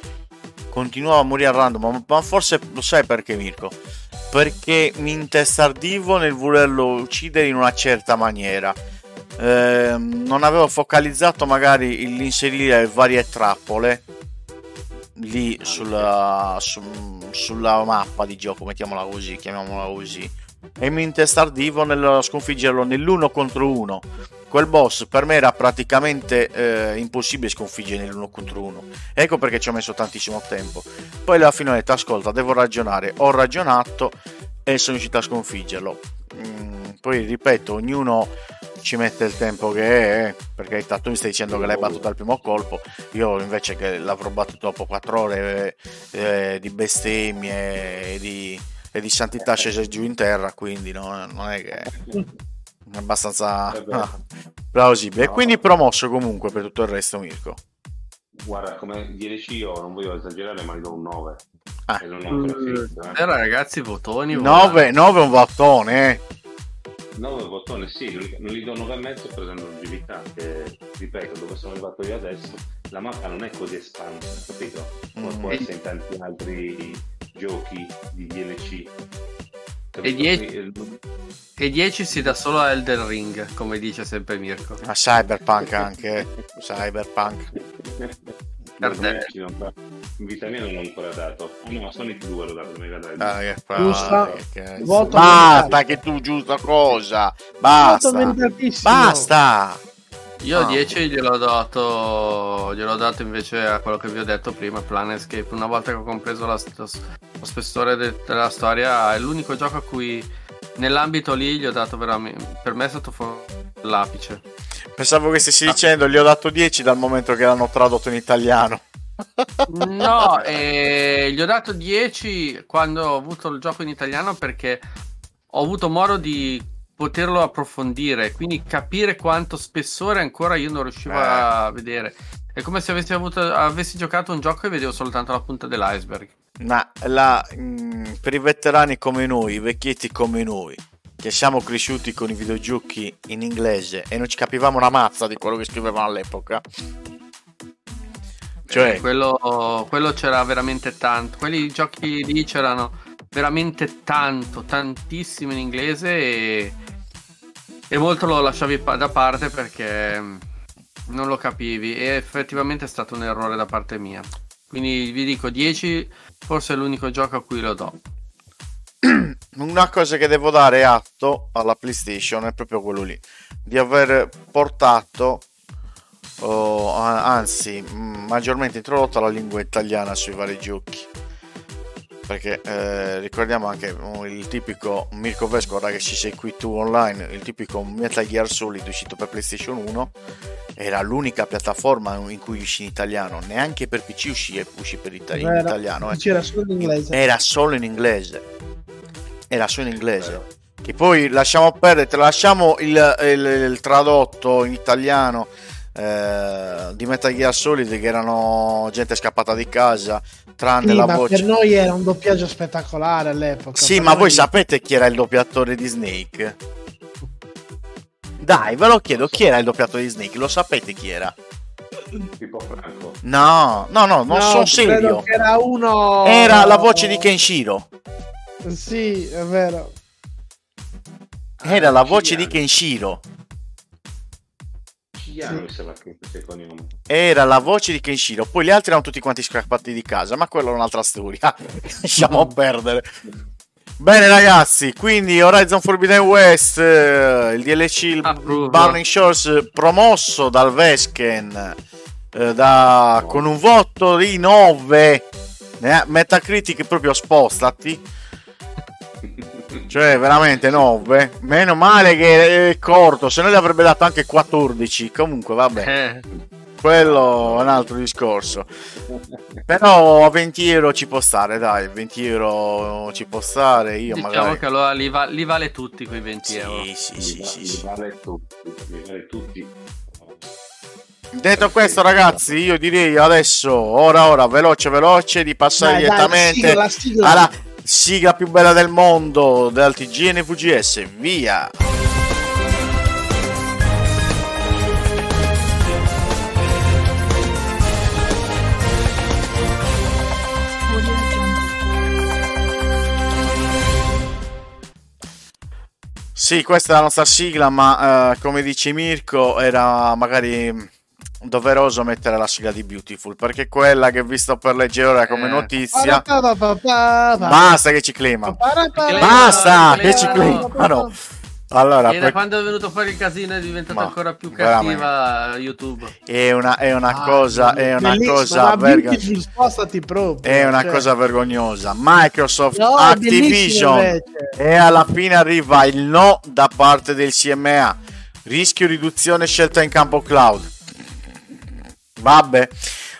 Continuavo a morire a random, ma, forse lo sai perché Mirko? Perché mi intestardivo nel volerlo uccidere in una certa maniera. Ehm, non avevo focalizzato magari l'inserire varie trappole lì sulla, su- sulla mappa di gioco, mettiamola così, chiamiamola così. E mi intestardivo nel sconfiggerlo nell'uno contro uno quel boss per me era praticamente eh, impossibile sconfiggere nell'uno contro uno. Ecco perché ci ho messo tantissimo tempo. Poi alla fine ho detto: Ascolta, devo ragionare. Ho ragionato e sono riuscito a sconfiggerlo. Mm, poi ripeto, ognuno ci mette il tempo che è. eh, Perché tu mi stai dicendo che l'hai battuto al primo colpo. Io invece che l'avrò battuto dopo 4 ore eh, di bestemmie e di, e di santità scese giù in terra. Quindi no- non è che è abbastanza ah, plausibile. E
No.
quindi promosso comunque per tutto il resto, Mirko.
guarda come DLC io non voglio esagerare ma gli do un 9
Ah.
finito eh.
Però ragazzi, votoni.
9, 9 è un bottone, eh.
9 bottoni sì non li, non li do 9 e mezzo per la longevità che ripeto dove sono arrivato io adesso la mappa non è così espansa capito come
Mm.
può essere in tanti altri giochi di DLC
E die- E 10 si dà solo a Elden Ring, come dice sempre Mirko.
Ma Cyberpunk anche, eh. Cyberpunk.
Per
te.
In vita mia non l'ho ancora dato. Ah, no, Sonic 2 l'ho dato, Mega Drive.
Ah, che
Giusta.
palle, che Basta che tu giusta cosa. Basta. Basta.
Io
Ah.
10 gliel'ho dato, gliel'ho dato invece a quello che vi ho detto prima, Planescape. Una volta che ho compreso la, lo, lo spessore de- della storia, è l'unico gioco a cui nell'ambito lì gli ho dato veramente... Per me è stato fu- l'apice.
Pensavo che stessi dicendo gli ho dato 10 dal momento che l'hanno tradotto in italiano.
No, eh, gli ho dato 10 quando ho avuto il gioco in italiano perché ho avuto modo di poterlo approfondire, quindi capire quanto spessore ancora io non riuscivo
Eh.
a vedere. È come se avessi, avuto, avessi giocato un gioco e vedevo soltanto la punta dell'iceberg.
Ma la, mm, per i veterani come noi, i vecchietti come noi, che siamo cresciuti con i videogiochi in inglese e non ci capivamo una mazza di quello che scrivevano all'epoca. Cioè,
Eh, quello, quello c'era veramente tanto. Quelli giochi lì c'erano veramente tanto, tantissimo in inglese e, e molto lo lasciavi pa- da parte perché mm, non lo capivi e effettivamente è stato un errore da parte mia. Quindi vi dico 10, forse è l'unico gioco a cui lo do.
una cosa che devo dare atto alla PlayStation è proprio quello lì, di aver portato, oh, anzi, mm, maggiormente introdotto la lingua italiana sui vari giochi. Perché eh, ricordiamo anche oh, il tipico Mirko Vesco, ora che ci sei qui tu online, il tipico Metal Gear Solid uscito per PlayStation 1 era l'unica piattaforma in cui uscì in italiano, neanche per PC uscì, uscì per ita- in
Vero.
italiano. eh.
C'era solo in inglese.
Era solo in inglese. Era solo in inglese. Che poi lasciamo perdere, lasciamo il, il- il tradotto in italiano eh, di Metal Gear Solid che erano gente scappata di casa, tranne
Sì,
la
ma
voce.
per noi era un doppiaggio spettacolare all'epoca.
Sì, ma voi sapete chi era il doppiatore di Snake? Dai, ve lo chiedo, chi era il doppiatore di Snake? Lo sapete chi era?
Tipo Franco.
No, no, no, non
No,
sono serio.
Era uno.
Era la voce di Kenshiro.
Sì, è vero.
Era la voce di. Kenshiro.
Chiaro.
Era la voce di Kenshiro. Poi gli altri erano tutti quanti scappati di casa. Ma quella è un'altra storia. Lasciamo perdere. Bene, ragazzi. Quindi Horizon Forbidden West, eh, il DLC, il
Approvo.
Burning Shores, promosso dal Vesken eh, da- con un voto di 9. Eh, Metacritic proprio spostati. Cioè, veramente 9. Meno male che è corto, se no gli avrebbe dato anche 14. Comunque, vabbè,
Eh,
quello è un altro discorso. Però a 20 euro ci può stare, dai, 20 euro ci può stare. Io
diciamo
magari.
che allora li, va- li vale tutti quei 20 euro.
Sì, sì, sì,
Mi
sì,
va-
sì.
mi vale tutti, mi vale tutti.
Detto questo, ragazzi, io direi adesso, ora, ora, veloce, veloce, di passare
Dai, dai, la
direttamente
sigla, la sigla.
alla sigla più bella del mondo del TGN VGS. Via! Sì, questa è la nostra sigla, ma eh, come dice Mirko, era magari doveroso mettere la sigla di Beautiful, perché quella che ho visto per leggere ora come
Eh.
notizia...
Basta.
Che ci clima. Basta che ci clima. Ma no. Allora,
E da
per-
quando è venuto fuori il casino è diventata
Ma,
ancora più
veramente.
cattiva YouTube.
è una, è una
Ah,
cosa, è una cosa verga-
proprio.
È una
cioè.
cosa vergognosa. Microsoft
No,
Activision e alla fine arriva il no da parte del CMA. Rischio riduzione scelta in campo cloud. Vabbè.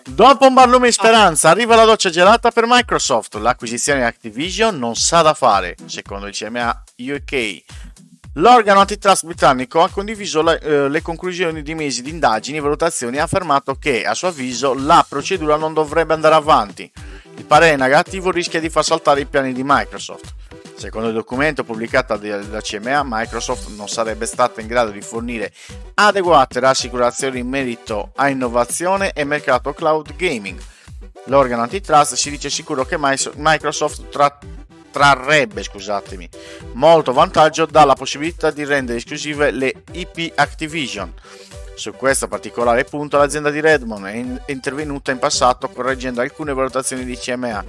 Dopo un barlume in speranza arriva la doccia gelata per Microsoft. L'acquisizione di Activision non sa da fare, secondo il CMA UK. L'organo antitrust britannico ha condiviso le, eh, le conclusioni di mesi di indagini e valutazioni e ha affermato che, a suo avviso, la procedura non dovrebbe andare avanti. Il parere negativo rischia di far saltare i piani di Microsoft. Secondo il documento pubblicato da da CMA, Microsoft non sarebbe stata in grado di fornire adeguate rassicurazioni in merito a innovazione e mercato cloud gaming. L'organo antitrust si dice sicuro che Microsoft tra- trarrebbe scusatemi, molto vantaggio dalla possibilità di rendere esclusive le IP Activision. Su questo particolare punto l'azienda di Redmond è in- è intervenuta in passato correggendo alcune valutazioni di CMA.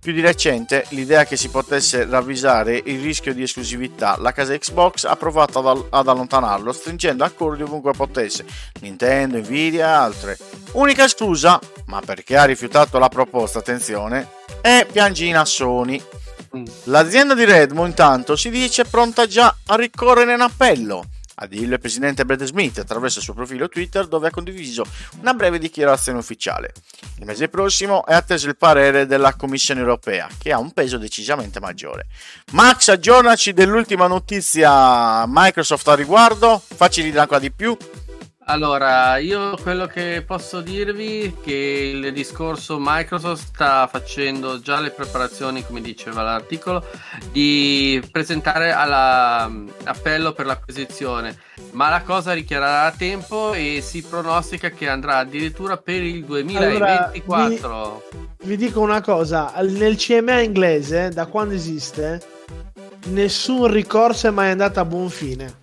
Più di recente, l'idea che si potesse ravvisare il rischio di esclusività, la casa Xbox ha provato ad, all- ad allontanarlo, stringendo accordi ovunque potesse, Nintendo, Nvidia e altre. Unica esclusa, ma perché ha rifiutato la proposta, attenzione, è piangina Sony.
Mm.
L'azienda di Redmond intanto si dice pronta già a ricorrere in appello. A dirlo il presidente Brad Smith attraverso il suo profilo Twitter dove ha condiviso una breve dichiarazione ufficiale. Il mese prossimo è atteso il parere della Commissione europea che ha un peso decisamente maggiore. Max, aggiornaci dell'ultima notizia Microsoft a riguardo, ridere ancora di più.
Allora, io quello che posso dirvi è che il discorso Microsoft sta facendo già le preparazioni, come diceva l'articolo, di presentare all'appello per l'acquisizione, ma la cosa richiederà tempo e si pronostica che andrà addirittura per il 2024.
Allora, vi, vi dico una cosa, nel CMA inglese, da quando esiste, nessun ricorso è mai andato a buon fine.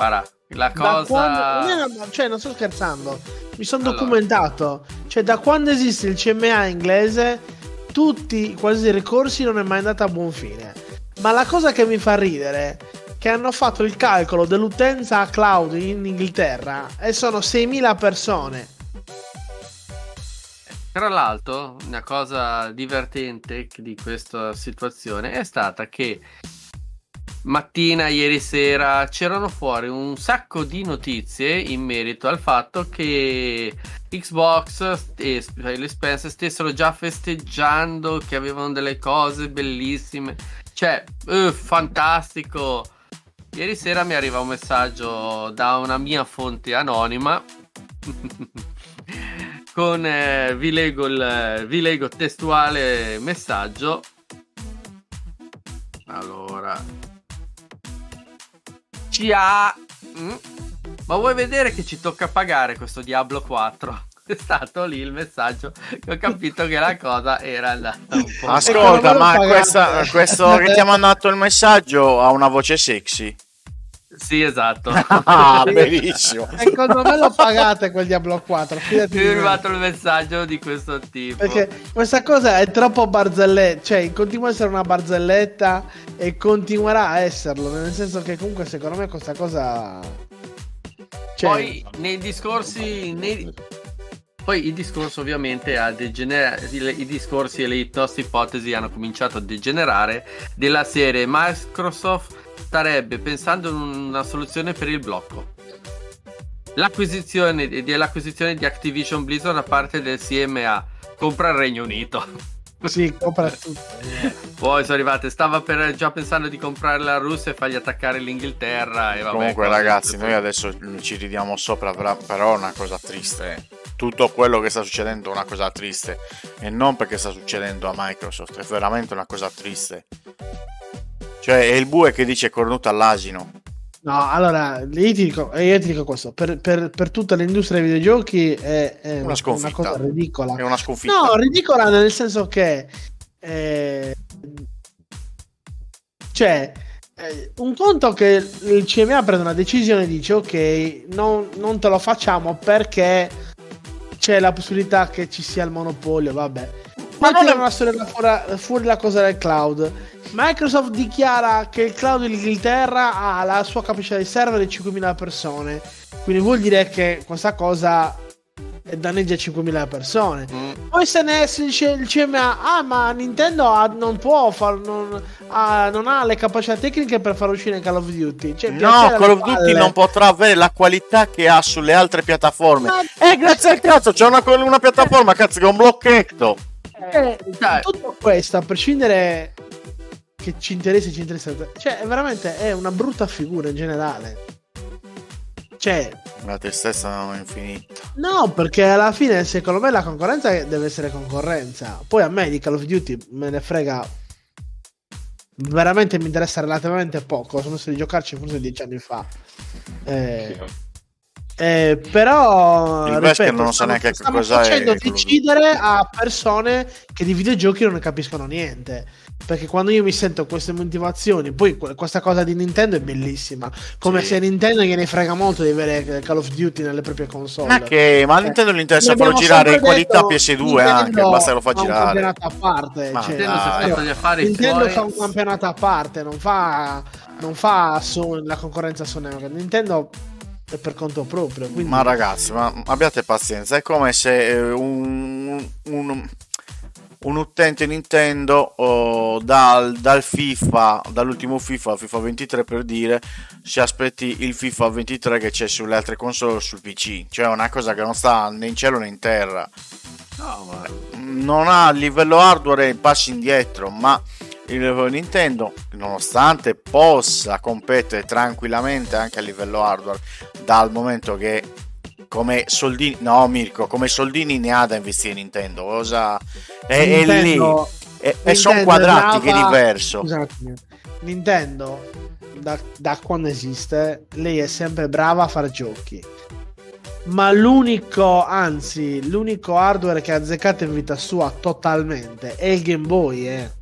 Guarda, la cosa...
quando- no, cioè, non sto scherzando. Mi sono
Allora.
documentato. Cioè, da quando esiste il CMA inglese, tutti quasi i ricorsi non è mai andata a buon fine. Ma la cosa che mi fa ridere che hanno fatto il calcolo dell'utenza cloud in Inghilterra e sono 6.000 persone.
Tra l'altro, una cosa divertente di questa situazione è stata che mattina, ieri sera, c'erano fuori un sacco di notizie in merito al fatto che Xbox e Phil Spencer stessero già festeggiando che avevano delle cose bellissime. Cioè, eh, fantastico! Ieri sera mi arriva un messaggio da una mia fonte anonima. con eh, vi, leggo il, vi leggo testuale messaggio. Allora, ci ha. Mm? Ma vuoi vedere che ci tocca pagare questo Diablo 4? È stato lì il messaggio che ho capito che la cosa era andata un po'.
Ascolta, ma questa- questo che ti ha mandato il messaggio ha una voce sexy.
Sì, esatto.
Ah, bellissimo.
Secondo me lo pagate quel Diablo 4. fidati
è
me.
arrivato il messaggio di questo tipo.
Perché questa cosa è troppo barzelletta, cioè continua a essere una barzelletta e continuerà a esserlo, nel senso che comunque secondo me questa cosa... Cioè,
Poi nei discorsi. nei- Poi il discorso ovviamente ha degenerato. I discorsi e le nostre ipotesi hanno cominciato a degenerare della serie Microsoft starebbe pensando in una soluzione per il blocco. L'acquisizione dell'acquisizione di Activision Blizzard da parte del CMA compra il Regno Unito.
sì, compra tutto.
Poi sono arrivate, stava per, già pensando di comprare la Russia e fargli attaccare l'Inghilterra. E vabbè,
Comunque, ragazzi, noi adesso ci ridiamo sopra, però- però è una cosa triste. Tutto quello che sta succedendo è una cosa triste. E non perché sta succedendo a Microsoft, è veramente una cosa triste. Cioè, è il bue che dice cornuto all'asino.
No, allora, io ti dico, eh, io ti dico questo, per, per- per tutta l'industria dei videogiochi è, è
Una sconfitta.
cosa ridicola.
È una sconfitta.
No, ridicola nel senso che... eh, cioè, eh, un conto che il CMA prende una decisione e dice ok, non, non te lo facciamo perché c'è la possibilità che ci sia il monopolio, vabbè.
Ma non è-
tirano fuori, fuori, la cosa del cloud. Microsoft dichiara che il cloud in Inghilterra ha la sua capacità di server di 5.000 persone. Quindi vuol dire che questa cosa danneggia 5.000 persone.
Mm.
Poi se ne esce il CMA, ah ma Nintendo ha- non può far, non, ha, non ha le capacità tecniche per far uscire Call of Duty. Cioè,
No, Call of Duty non potrà avere la qualità che ha sulle altre piattaforme.
Ma-
Eh, grazie al cazzo, c'è una, una piattaforma, cazzo, che è un blocchetto.
Eh,
Dai.
tutto questo, a prescindere che ci interessa, ci interessa, cioè, è veramente è una brutta figura in generale. Cioè,
La tristezza non è infinita.
no, perché alla fine, secondo me, la concorrenza deve essere concorrenza. Poi a me di Call of Duty me ne frega. Veramente mi interessa relativamente poco. Ho smesso di giocarci forse dieci anni fa. Eh, eh, però
Il
ripeto,
non sa neanche che
stanno
cos'è
facendo
Duty.
decidere a persone che di videogiochi non ne capiscono niente perché quando io mi sento queste motivazioni poi que- questa cosa di Nintendo è bellissima come
Sì.
se Nintendo gliene frega molto di avere Call of Duty nelle proprie console
Ma che, ma a
Eh,
Nintendo gli interessa
L'abbiamo
farlo girare in qualità
detto,
PS2 anche,
Nintendo
basta che lo fa
fa un
girare.
campionato a parte
Ma
cioè,
Nintendo è gli affari
Nintendo fa un campionato a parte non fa, non fa la concorrenza su Neo Nintendo è per conto proprio quindi
Ma ragazzi, ma abbiate pazienza, è come se eh, un, un- un utente Nintendo oh, dal, dal FIFA, dall'ultimo FIFA, FIFA 23 per dire, si aspetti il FIFA 23 che c'è sulle altre console o sul PC. Cioè una cosa che non sta né in cielo né in terra.
No, ma
Non ha a livello hardware passi indietro, ma il Nintendo, nonostante possa competere tranquillamente anche a livello hardware, dal momento che come soldini, no Mirko, come soldini ne ha da investire Nintendo, cosa è, è lì
Nintendo-
e, sono
Nintendo
quadrati che è diverso.
Scusatemi. Nintendo, da, da quando esiste, lei è sempre brava a fare giochi. Ma l'unico, anzi, l'unico hardware che ha azzeccato in vita sua totalmente è il Game Boy, eh.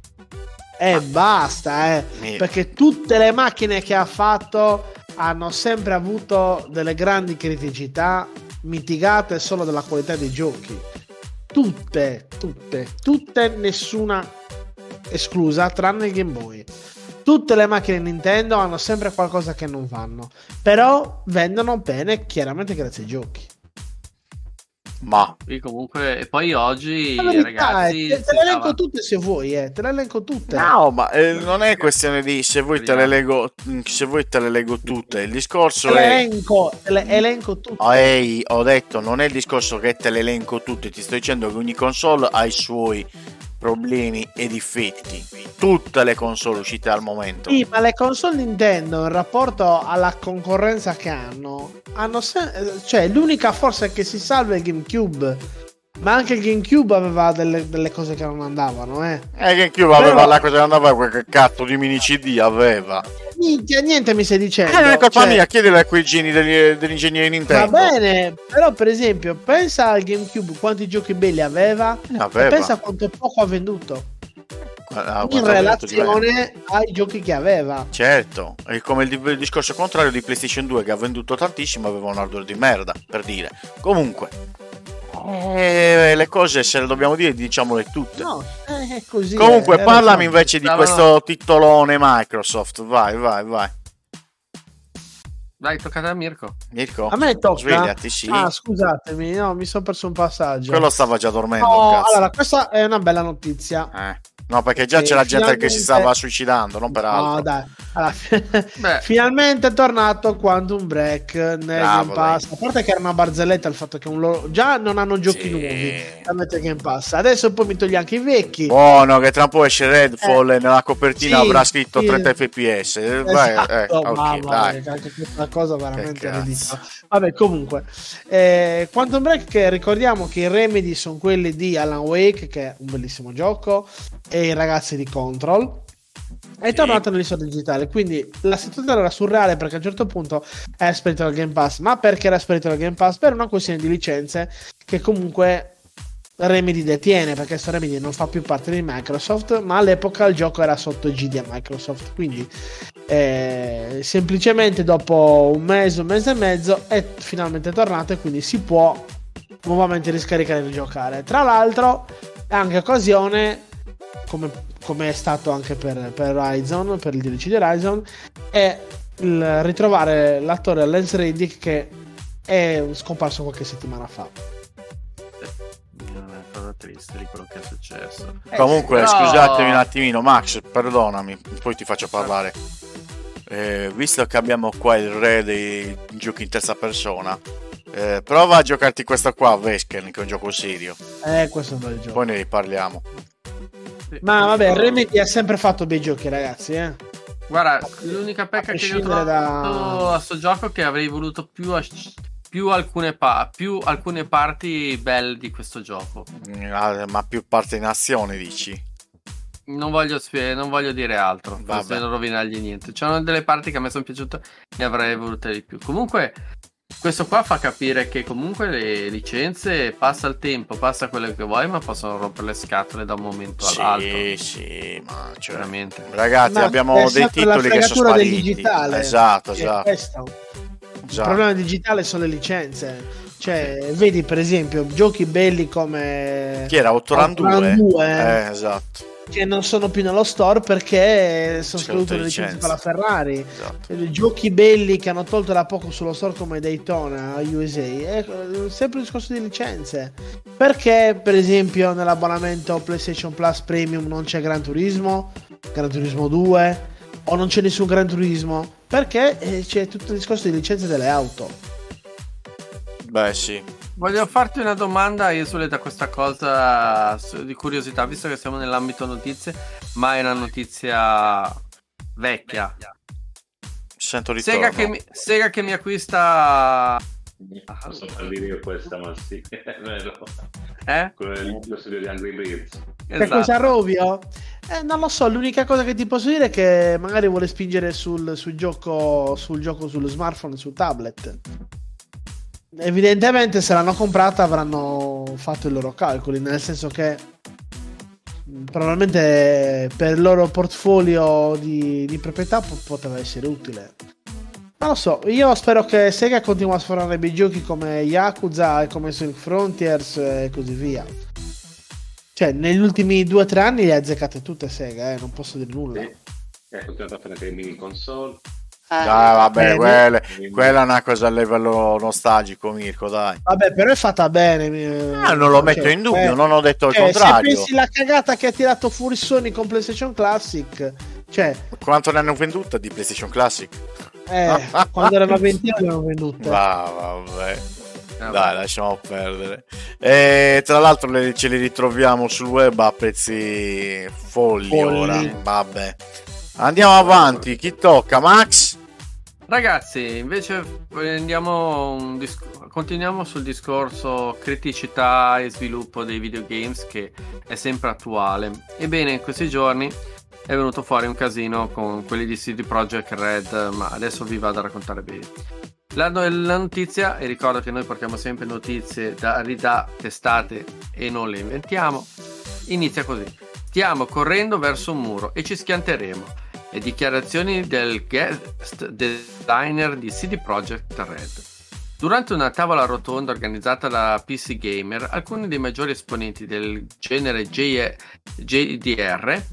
E basta, eh. Perché tutte le macchine che ha fatto hanno sempre avuto delle grandi criticità mitigate solo dalla qualità dei giochi. Tutte, tutte, tutte, nessuna esclusa, tranne il Game Boy. Tutte le macchine Nintendo hanno sempre qualcosa che non vanno, però vendono bene chiaramente grazie ai giochi.
Ma
qui comunque, e poi oggi
La verità
ragazzi...
è, te, te le elenco
stava-
tutte se vuoi, eh, te le elenco tutte.
no, ma eh, non è questione di se vuoi te le leggo, se vuoi te le leggo tutte. Il discorso
te
è
elenco, te le elenco tutte.
Oh, ehi, ho detto, non è il discorso che te le elenco tutte, ti sto dicendo che ogni console ha i suoi problemi e difetti. Tutte le console uscite al momento.
Sì, ma le console Nintendo in rapporto alla concorrenza che hanno, hanno se- cioè l'unica forse che si salva è GameCube. Ma anche il GameCube aveva delle, delle cose che non andavano, eh.
E che chiudo aveva
Però-
la cosa che andava quel cazzo di mini CD aveva.
Minchia, niente mi stai dicendo.
Eh, non è colpa
cioè-
mia, chiedilo a quei geni degli, degli ingegneri
Va
Nintendo.
bene, però per esempio, pensa al GameCube quanti giochi belli aveva,
Ne
e
aveva.
pensa quanto poco ha venduto
Ah,
in relazione ai giochi che aveva.
Certo, è come il, il discorso contrario di PlayStation 2 che ha venduto tantissimo, aveva un hardware di merda, per dire. Comunque, eh, le cose se le dobbiamo dire diciamole tutte.
No, eh, è così.
Comunque,
eh, hai
parlami invece di
No, no,
questo titolone Microsoft. Vai, vai, vai.
Dai, toccate a Mirko.
Mirko,
A me tocca.
svegliati, sì.
Ah, scusatemi, no, mi sono perso un passaggio.
Quello stava già dormendo,
No,
cazzo.
allora, questa è una bella notizia.
Eh. No, perché già
Eh,
c'è la gente che si stava suicidando, non per
No,
altro.
dai. Allora,
Beh.
finalmente è tornato Quantum Break nel
Bravo,
Game Pass. A parte che era una barzelletta il fatto che un loro... già non hanno giochi
Sì.
nuovi da mettere Game Pass. Adesso poi mi togli anche i vecchi.
Buono, che tra un po' esce Redfall e nella copertina
Eh, sì,
avrà scritto
sì.
30 fps. Eh, Vai,
Esatto,
eh, ok,
mamma
dai.
mia, anche questa cosa veramente ridicola. Vabbè, comunque, eh, Quantum Break, che ricordiamo che i remedy sono quelli di Alan Wake, che è un bellissimo gioco, e i ragazzi di Control. È tornato negli store digitali, quindi la situazione era surreale perché a un certo punto è esperito dal Game Pass. Ma perché era esperito dal Game Pass? Per una questione di licenze che comunque Remedy detiene perché sto Remedy non fa più parte di Microsoft, ma all'epoca il gioco era sotto GD a Microsoft, quindi eh, semplicemente dopo un mese, un mese e mezzo è finalmente tornato e quindi si può nuovamente riscaricare e rigiocare. Tra l'altro è anche occasione, come, come è stato anche per, per Horizon, per il DLC di Horizon, è il ritrovare l'attore Lance Reddick che è scomparso qualche settimana fa.
Triste di quello che è successo.
Comunque,
Però-
scusatemi un attimino, Max, perdonami, poi ti faccio parlare. Eh, visto che abbiamo qua il re dei giochi in terza persona, eh, prova a giocarti questo qua, Vesken, che è un gioco serio.
Eh, questo è un bel gioco.
Poi ne riparliamo.
Sì,
Ma vabbè,
questo-
Remedy ha sempre fatto bei giochi, ragazzi. Eh.
Guarda, l'unica pecca che gli ho
da-
a sto gioco è che avrei voluto più, as- più alcune, pa- più alcune parti belle di questo gioco.
Mm, ah, Ma più parte in azione, dici?
Non voglio, spie- non voglio dire altro,
Vabbè.
per non rovinargli niente. C'erano delle parti che a me sono piaciute, ne avrei volute di più. Comunque, questo qua fa capire che comunque le licenze passa il tempo, passa quello che vuoi, ma possono rompere le scatole da un momento all'altro.
Sì, sì, ma cioè,
Veramente.
ragazzi,
Ma
abbiamo dei titoli che sono
fregatura del
spariti.
digitale.
Esatto, esatto.
Questo. Il problema digitale sono le licenze. Cioè, vedi per esempio giochi belli come
Chi era? Outrun
Outrun
2?
2.
Eh, esatto.
che non sono più nello store perché sono
altre
le licenze per la Ferrari.
Esatto.
Eh, Giochi belli che hanno tolto da poco sullo store come Daytona USA è eh, sempre un discorso di licenze. Perché, per esempio, nell'abbonamento PlayStation Plus Premium non c'è Gran Turismo, Gran Turismo 2 o non c'è nessun Gran Turismo? Perché eh, c'è tutto il discorso di licenze delle auto.
Beh, sì.
Voglio farti una domanda, Esule, da questa cosa di curiosità, visto che siamo nell'ambito notizie, ma è una notizia vecchia.
Sento ritorno.
Sega che mi, Sega che mi acquista...
Non so per dire io questa, ma sì, è vero.
Eh?
Quello è lo studio di Angry Birds.
Che
Esatto.
cosa Rovio? Eh, non lo so, l'unica cosa che ti posso dire è che magari vuole spingere sul, sul gioco sul gioco sullo smartphone e sul tablet. Evidentemente se l'hanno comprata avranno fatto i loro calcoli, nel senso che mh, probabilmente per il loro portfolio di, di proprietà po- poteva essere utile. Non lo so, io spero che Sega continui a sforare bei giochi come Yakuza e come Sonic Frontiers e così via. Cioè, negli ultimi 2-3 anni le ha azzeccate tutte Sega, eh, non posso dire nulla.
Sì. Ha continuato a le mini console.
Dai, vabbè,
bene.
quelle- quella è una cosa a livello nostalgico, Mirko, dai.
Vabbè, però è fatta bene.
Ah, non lo metto
cioè,
in dubbio,
eh,
non ho detto il
cioè,
contrario.
Se pensi la cagata che ha tirato fuori Sony con PlayStation Classic, cioè,
Quanto ne hanno venduta di PlayStation Classic?
Eh, quando erano 20 le avevano vendute.
Va, vabbè. Dai, lasciamo perdere. E tra l'altro le- ce li ritroviamo sul web a prezzi folli,
Folli.
ora. Vabbè. Andiamo avanti. Chi tocca? Max?
Ragazzi, invece dis- continuiamo sul discorso criticità e sviluppo dei videogames che è sempre attuale. Ebbene, in questi giorni è venuto fuori un casino con quelli di CD Projekt Red, ma adesso vi vado a raccontare bene. La, la notizia, e ricordo che noi portiamo sempre notizie da, da testate e non le inventiamo, inizia così. Stiamo correndo verso un muro e ci schianteremo. Le dichiarazioni del guest designer di CD Projekt Red. Durante una tavola rotonda organizzata da PC Gamer, alcuni dei maggiori esponenti del genere J- JDR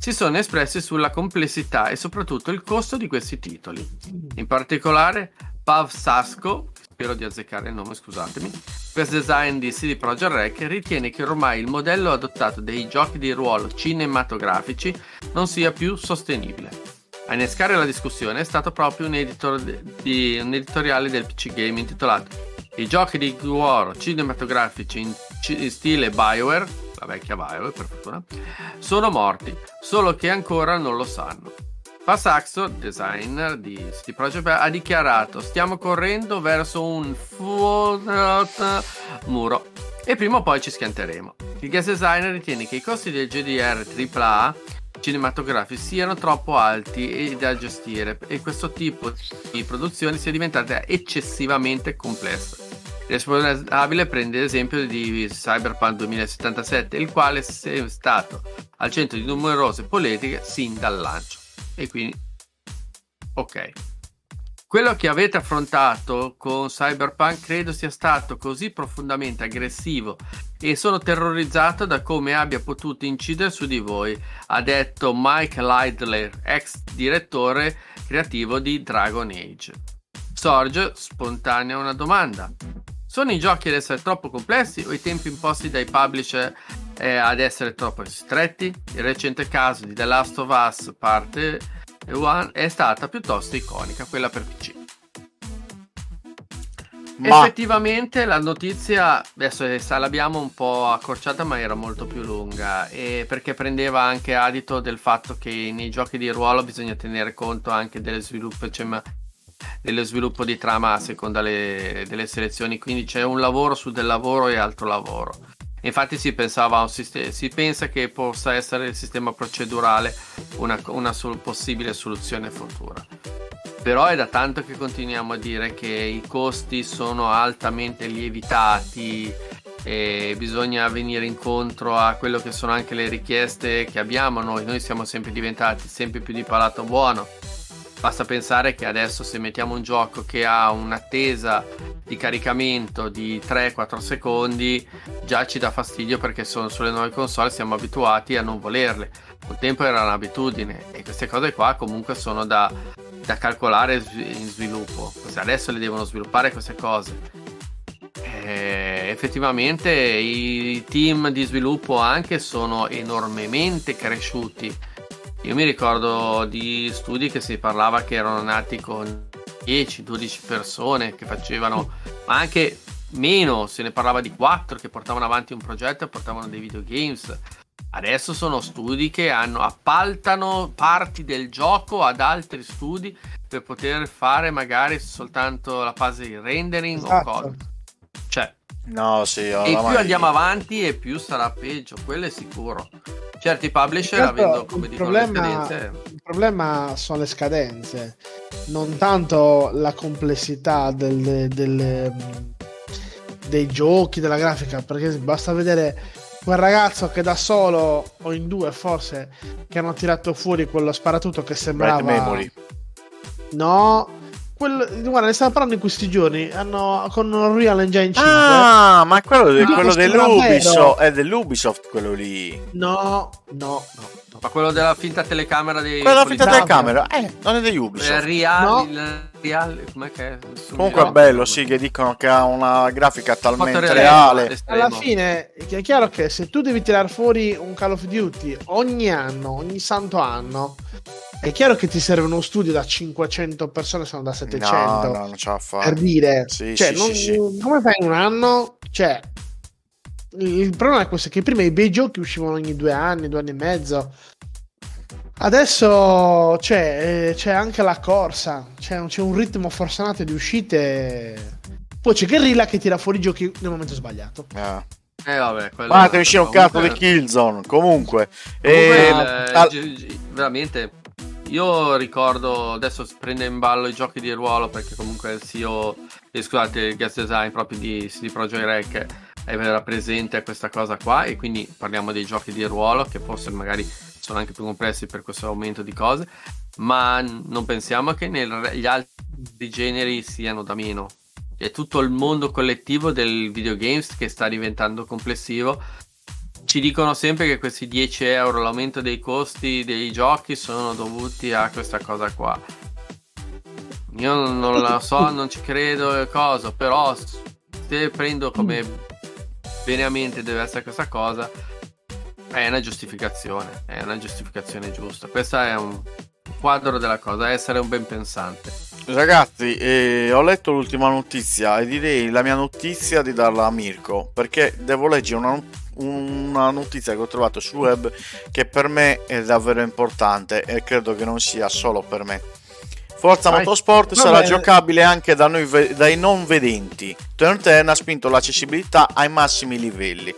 si sono espressi sulla complessità e soprattutto il costo di questi titoli. In particolare, Pav Sasko, spero di azzeccare il nome, scusatemi, Best Design di CD Projekt Rec ritiene che ormai il modello adottato dei giochi di ruolo cinematografici non sia più sostenibile. A innescare la discussione è stato proprio un, editor di, un editoriale del PC Game intitolato I giochi di ruolo cinematografici in, in stile Bioware, la vecchia Bioware per fortuna, sono morti, solo che ancora non lo sanno. Pasaxo, designer di CD Projekt, ha dichiarato stiamo correndo verso un muro e prima o poi ci schianteremo. Il guest designer ritiene che i costi del GDR AAA cinematografici siano troppo alti e da gestire e questo tipo di produzione sia diventata eccessivamente complessa. Il responsabile prende l'esempio di Cyberpunk 2077, il quale è stato al centro di numerose polemiche sin dal lancio. E quindi, ok. Quello che avete affrontato con Cyberpunk credo sia stato così profondamente aggressivo e sono terrorizzato da come abbia potuto incidere su di voi, ha detto Mike Lidler, ex direttore creativo di Dragon Age. Sorge spontanea una domanda. Sono i giochi ad essere troppo complessi o i tempi imposti dai publisher eh, ad essere troppo stretti? Il recente caso di The Last of Us parte 1 è stata piuttosto iconica, quella per PC.
Ma
Effettivamente la notizia adesso eh, l'abbiamo un po' accorciata, ma era molto più lunga e perché prendeva anche adito del fatto che nei giochi di ruolo bisogna tenere conto anche dello sviluppo, cioè, dello sviluppo di trama a seconda le- delle selezioni, quindi c'è un lavoro su del lavoro e altro lavoro. Infatti si pensava si pensa che possa essere il sistema procedurale una, una sol- possibile soluzione futura. Però è da tanto che continuiamo a dire che i costi sono altamente lievitati e bisogna venire incontro a quello che sono anche le richieste che abbiamo noi. Noi siamo sempre diventati sempre più di palato buono. Basta pensare che adesso se mettiamo un gioco che ha un'attesa di caricamento di 3-4 secondi già ci dà fastidio perché sono sulle nuove console siamo abituati a non volerle. Un tempo era un'abitudine e queste cose qua comunque sono da, da calcolare in sviluppo. Adesso le devono sviluppare queste cose. Eh, effettivamente i team di sviluppo anche sono enormemente cresciuti. Io mi ricordo di studi che si parlava che erano nati con 10-12 persone che facevano, ma anche meno, se ne parlava di 4 che portavano avanti un progetto e portavano dei videogames. Adesso sono studi che hanno, appaltano parti del gioco ad altri studi per poter fare magari soltanto la fase di rendering
Esatto.
o cose. Cioè,
No, sì,
e più andiamo avanti e più sarà peggio, quello è sicuro. Certi publisher
Certo,
avendo come dicono le
problema-
scadenze
Il problema sono le scadenze, non tanto la complessità delle- delle, dei giochi, della grafica, perché basta vedere quel ragazzo che da solo o in due forse che hanno tirato fuori quello sparatutto che sembrava...
Memory.
No, quello, guarda, ne stavo parlando in questi giorni, hanno, con Unreal Engine 5.
Ah, ma quello, de-
Ah,
quello dell'Ubisoft è dell'Ubisoft quello lì.
No, no, no, no.
Ma quello della finta telecamera dei
Quella finta
poliziotti.
telecamera, eh, non è degli
Eh,
Ubisoft.
Real,
No.
il real, com'è che è?
Comunque è bello, sì, che dicono che ha una grafica talmente reale.
all'estremo.
Alla fine è chiaro che se tu devi tirare fuori un Call of Duty ogni anno, ogni santo anno, è chiaro che ti serve uno studio da 500 persone, sono da 700.
No, no, non ce la fa.
Per dire,
Sì,
cioè,
sì,
non-
sì, sì.
come fai in un anno? Cioè, il problema è questo: che prima i bei giochi uscivano ogni due anni, due anni e mezzo. Adesso c'è, eh, c'è anche la corsa, c'è, c'è un ritmo forzato di uscite. Poi c'è Guerrilla che tira fuori i giochi nel momento sbagliato.
Eh.
Eh vabbè, quello
Ma deve uscire un cazzo di Killzone. Comunque,
comunque
Eh,
il-
al-
gi- gi- veramente io ricordo adesso prende in ballo i giochi di ruolo perché comunque il CEO eh, scusate il guest design proprio di CD Projekt Rec era presente questa cosa qua e quindi parliamo dei giochi di ruolo che forse magari sono anche più complessi per questo aumento di cose ma non pensiamo che negli altri generi siano da meno è tutto il mondo collettivo del videogames che sta diventando complessivo ci dicono sempre che questi 10 euro, l'aumento dei costi dei giochi sono dovuti a questa cosa qua. Io non lo so, non ci credo cosa, però se prendo come bene a mente deve essere questa cosa, è una giustificazione, è una giustificazione giusta. Questo è un quadro della cosa, essere un ben pensante.
Ragazzi, eh, ho letto l'ultima notizia e direi la mia notizia di darla a Mirko perché devo leggere una, una notizia che ho trovato sul web che per me è davvero importante e credo che non sia solo per me. Forza
Vai.
Motorsport sarà
bene.
giocabile anche da noi dai non vedenti. Turn 10 ha spinto l'accessibilità ai massimi livelli.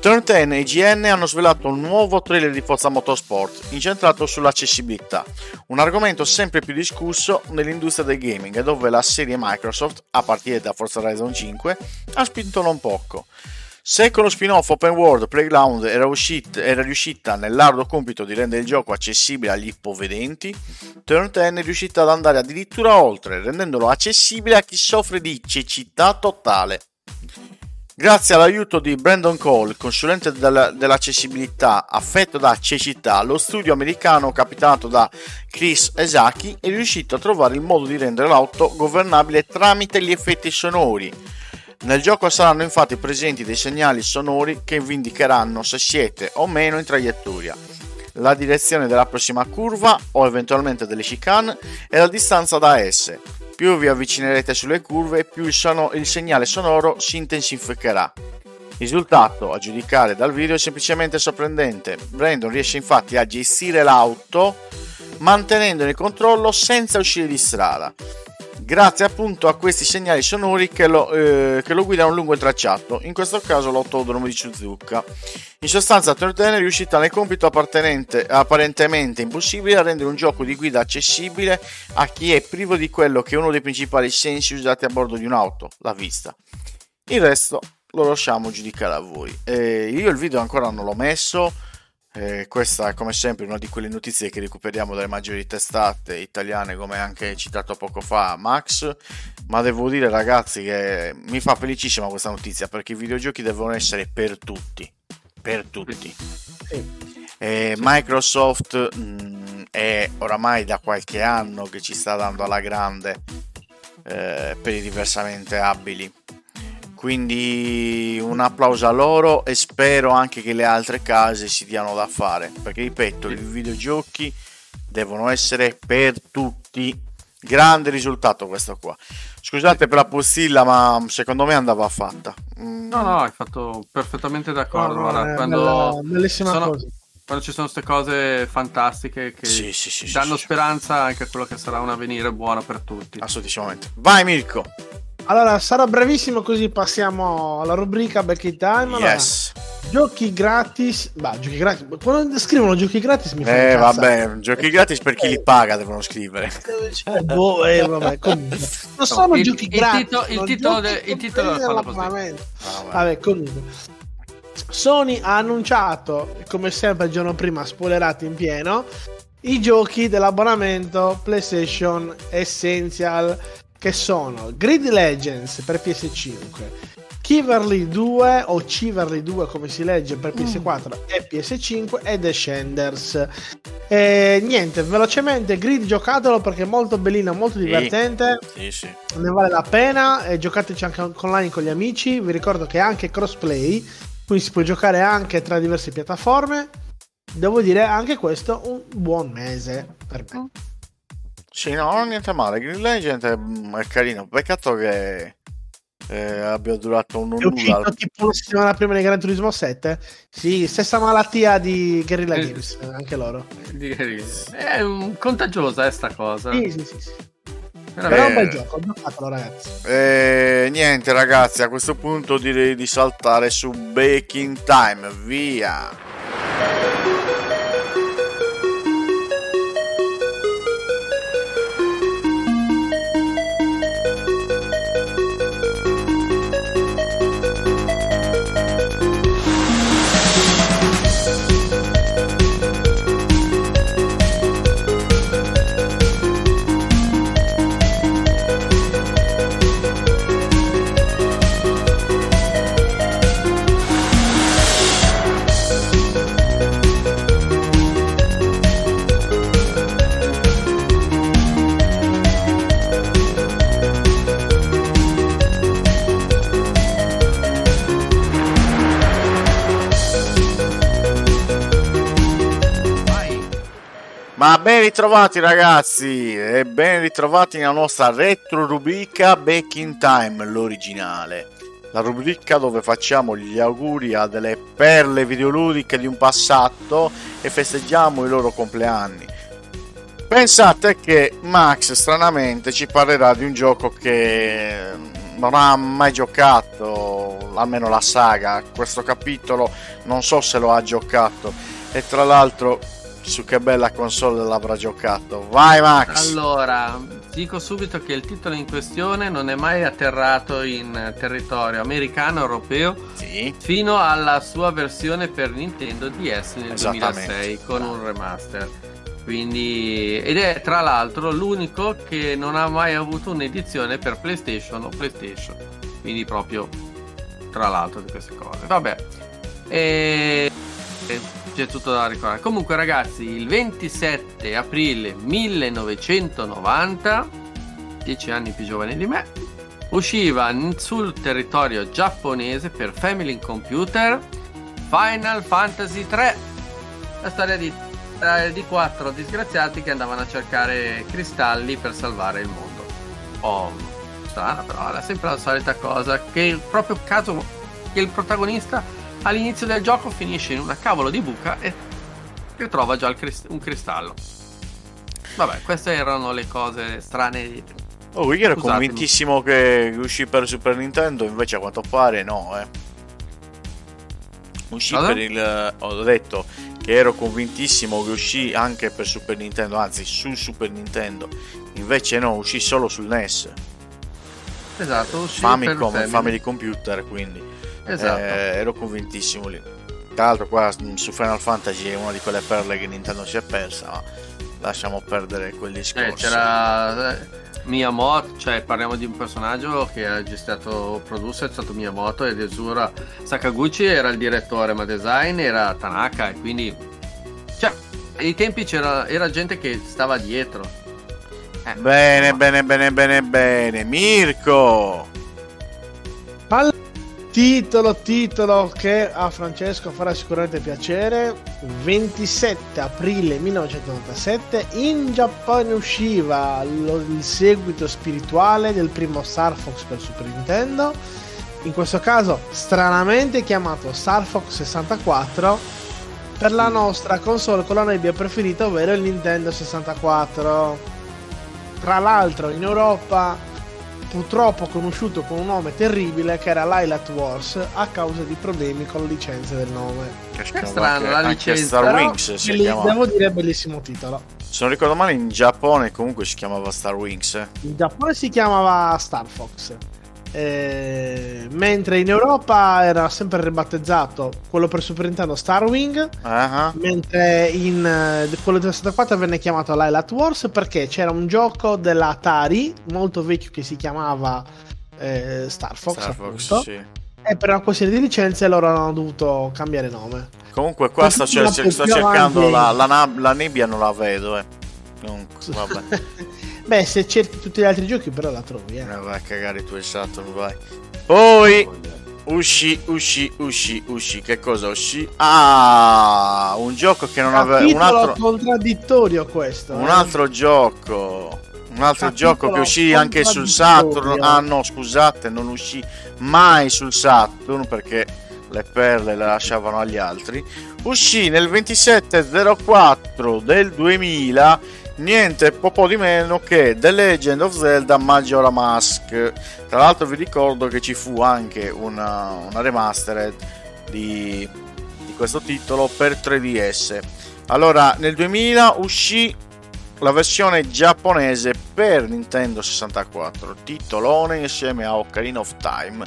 Turn 10 e IGN hanno svelato un nuovo trailer di Forza Motorsport incentrato sull'accessibilità, un argomento sempre più discusso nell'industria del gaming dove la serie Microsoft, a partire da Forza Horizon 5, ha spinto non poco. Se con lo spin-off Open World Playground era, uscita, era riuscita nell'arduo compito di rendere il gioco accessibile agli ipovedenti, Turn 10 è riuscita ad andare addirittura oltre, rendendolo accessibile a chi soffre di cecità totale. Grazie all'aiuto di Brandon Cole, consulente della- dell'accessibilità affetto da cecità, lo studio americano capitato da Chris Esaki è riuscito a trovare il modo di rendere l'auto governabile tramite gli effetti sonori. Nel gioco saranno infatti presenti dei segnali sonori che vi indicheranno se siete o meno in traiettoria, la direzione della prossima curva o eventualmente delle chicane e la distanza da esse. Più vi avvicinerete sulle curve, più il, sono- il segnale sonoro si intensificherà. Risultato, a giudicare dal video, è semplicemente sorprendente. Brandon riesce infatti a gestire l'auto mantenendo il controllo senza uscire di strada. Grazie appunto a questi segnali sonori che lo, eh, che lo guidano lungo il tracciato, in questo caso l'autodromo di Suzuka. In sostanza, Turn 10 è riuscita nel compito apparentemente impossibile a rendere un gioco di guida accessibile a chi è privo di quello che è uno dei principali sensi usati a bordo di un'auto, la vista. Il resto lo lasciamo giudicare a voi. Eh, io il video ancora non l'ho messo, Eh, questa è come sempre una di quelle notizie che recuperiamo dalle maggiori testate italiane, come anche citato poco fa Max. Ma devo dire, ragazzi, che mi fa felicissima questa notizia perché i videogiochi devono essere per tutti. Per tutti. Eh, Microsoft mh, è oramai da qualche anno che ci sta dando alla grande eh, per i diversamente abili. Quindi un applauso a loro e spero anche che le altre case si diano da fare. Perché ripeto, i videogiochi devono essere per tutti. Grande risultato questo qua. Scusate per la postilla, ma secondo me andava fatta. Mm,
No, no, hai fatto perfettamente d'accordo.
No,
guarda, quando, sono-
cosa.
quando ci sono queste cose fantastiche che
Sì, sì, sì,
danno
sì.
speranza anche a quello che sarà un avvenire buono per tutti.
Assolutissimamente. Vai Mirko.
Allora, sarà brevissimo così passiamo alla rubrica Back in Time. Allora,
Yes.
giochi gratis. Bah, giochi gratis. Quando scrivono giochi gratis mi fa
Eh vabbè, giochi gratis per chi li paga devono scrivere.
Cioè, boh, eh, vabbè, comunque. Non sono
il-
giochi
il
gratis.
tito- il titolo
giochi
de- il titolo
nell'abbonamento.
Ah, vabbè.
Vabbè, comunque. Sony ha annunciato, come sempre il giorno prima, spoilerati in pieno, i giochi dell'abbonamento PlayStation Essential che sono Grid Legends per PS5, Kiverly 2 o Chiverly 2 come si legge per PS4 e PS5 e Descenders. E niente, velocemente Grid giocatelo perché è molto bellino, molto divertente.
Sì, sì.
ne vale la pena e giocateci anche online con gli amici. Vi ricordo che è anche crossplay quindi si può giocare anche tra diverse piattaforme. Devo dire anche questo un buon mese per me
Sì, no, non niente male. Green Legend è, mm, è carino. Peccato che eh, abbia durato un
è uscito
nulla.
tipo una settimana prima di Gran Turismo 7 sì stessa malattia di Guerrilla
Eh,
Games anche loro
È un- contagiosa eh, sta cosa.
sì sì sì, sì. Però è un bel gioco ragazzi
Eh, niente, ragazzi, a questo punto direi di saltare su Baking Time. Via. Ma ben ritrovati ragazzi e ben ritrovati nella nostra retro rubrica Back in Time, l'originale. La rubrica dove facciamo gli auguri a delle perle videoludiche di un passato e festeggiamo i loro compleanni. Pensate che Max stranamente ci parlerà di un gioco che non ha mai giocato, almeno la saga, questo capitolo non so se lo ha giocato e tra l'altro su che bella console l'avrà giocato. Vai Max!
Allora, dico subito che il titolo in questione non è mai atterrato in territorio americano europeo
Sì,
fino alla sua versione per Nintendo DS nel
Esattamente.
2006 con un remaster. Quindi, ed è tra l'altro l'unico che non ha mai avuto un'edizione per PlayStation o PlayStation. Quindi proprio tra l'altro di queste cose. Vabbè. E... e c'è tutto da ricordare. Comunque ragazzi, il 27 aprile 1990, 10 anni più giovane di me, usciva sul territorio giapponese per Family Computer Final Fantasy 3 la storia di, eh, di quattro disgraziati che andavano a cercare cristalli per salvare il mondo oh strana però era sempre la solita cosa che il proprio caso che il protagonista all'inizio del gioco finisce in una cavolo di buca e ritrova già il cris- un cristallo vabbè queste erano le cose strane
oh, io ero
Scusatemi.
convintissimo che uscì per Super Nintendo, invece a quanto pare no, eh. Uscì
Cosa?
per il... ho detto che ero convintissimo che uscì anche per Super Nintendo, anzi sul Super Nintendo. Invece no, uscì solo sul NES.
esatto uscì per
Famicom,
Family.
Family Computer, quindi
esatto
eh, ero convintissimo lì. Tra l'altro qua su Final Fantasy è una di quelle perle che Nintendo si è persa, ma lasciamo perdere quel discorso.
Eh, c'era eh, Miyamoto, cioè parliamo di un personaggio che ha gestato producer, è stato Miyamoto ed Ezura Sakaguchi era il direttore, ma design era Tanaka e quindi cioè ai tempi c'era era gente che stava dietro. Eh,
Bene,
insomma,
bene, bene, bene, bene. Mirko!
Titolo, titolo che a Francesco farà sicuramente piacere. 27 aprile 1987 in Giappone usciva lo- il seguito spirituale del primo Star Fox per Super Nintendo. In questo caso stranamente chiamato Star Fox 64 per la nostra console con la nebbia preferita, ovvero il Nintendo 64. Tra l'altro in Europa purtroppo conosciuto con un nome terribile che era Lilat Wars a causa di problemi con la licenza del nome.
Che
strano, la
anche
licenza,
Star Wings si chiamava.
devo dire bellissimo titolo.
Se non ricordo male, in Giappone comunque si chiamava Star Wings. eh.
In Giappone si chiamava Star Fox. Eh, mentre in Europa era sempre ribattezzato quello per Super Nintendo Star Wing
Ah, ah.
mentre in eh, quello del 64 venne chiamato Lilat Wars perché c'era un gioco della Atari molto vecchio che si chiamava eh, Star Fox,
Star Fox, sì.
e per una questione di licenze loro hanno dovuto cambiare nome
Comunque qua sto, sto cercando la, la, la nebbia, non la vedo, eh. Non, vabbè,
beh se cerchi tutti gli altri giochi però la trovi eh.
Eh, vai a cagare tu il Saturn, vai. Poi uscì, uscì, uscì, uscì. Che cosa uscì? Ah, un gioco che non aveva... Un altro,
contraddittorio questo
un
eh.
altro gioco. Un altro
Capitolo
gioco che uscì anche sul Saturn. Ah no, scusate, non uscì mai sul Saturn perché le perle le lasciavano agli altri. Uscì nel 2704 del 2000 niente po' po' di meno che The Legend of Zelda Majora Mask. Tra l'altro vi ricordo che ci fu anche una, una remastered di, di questo titolo per 3DS. Allora, nel 2000 uscì la versione giapponese per Nintendo 64, titolone insieme a Ocarina of Time,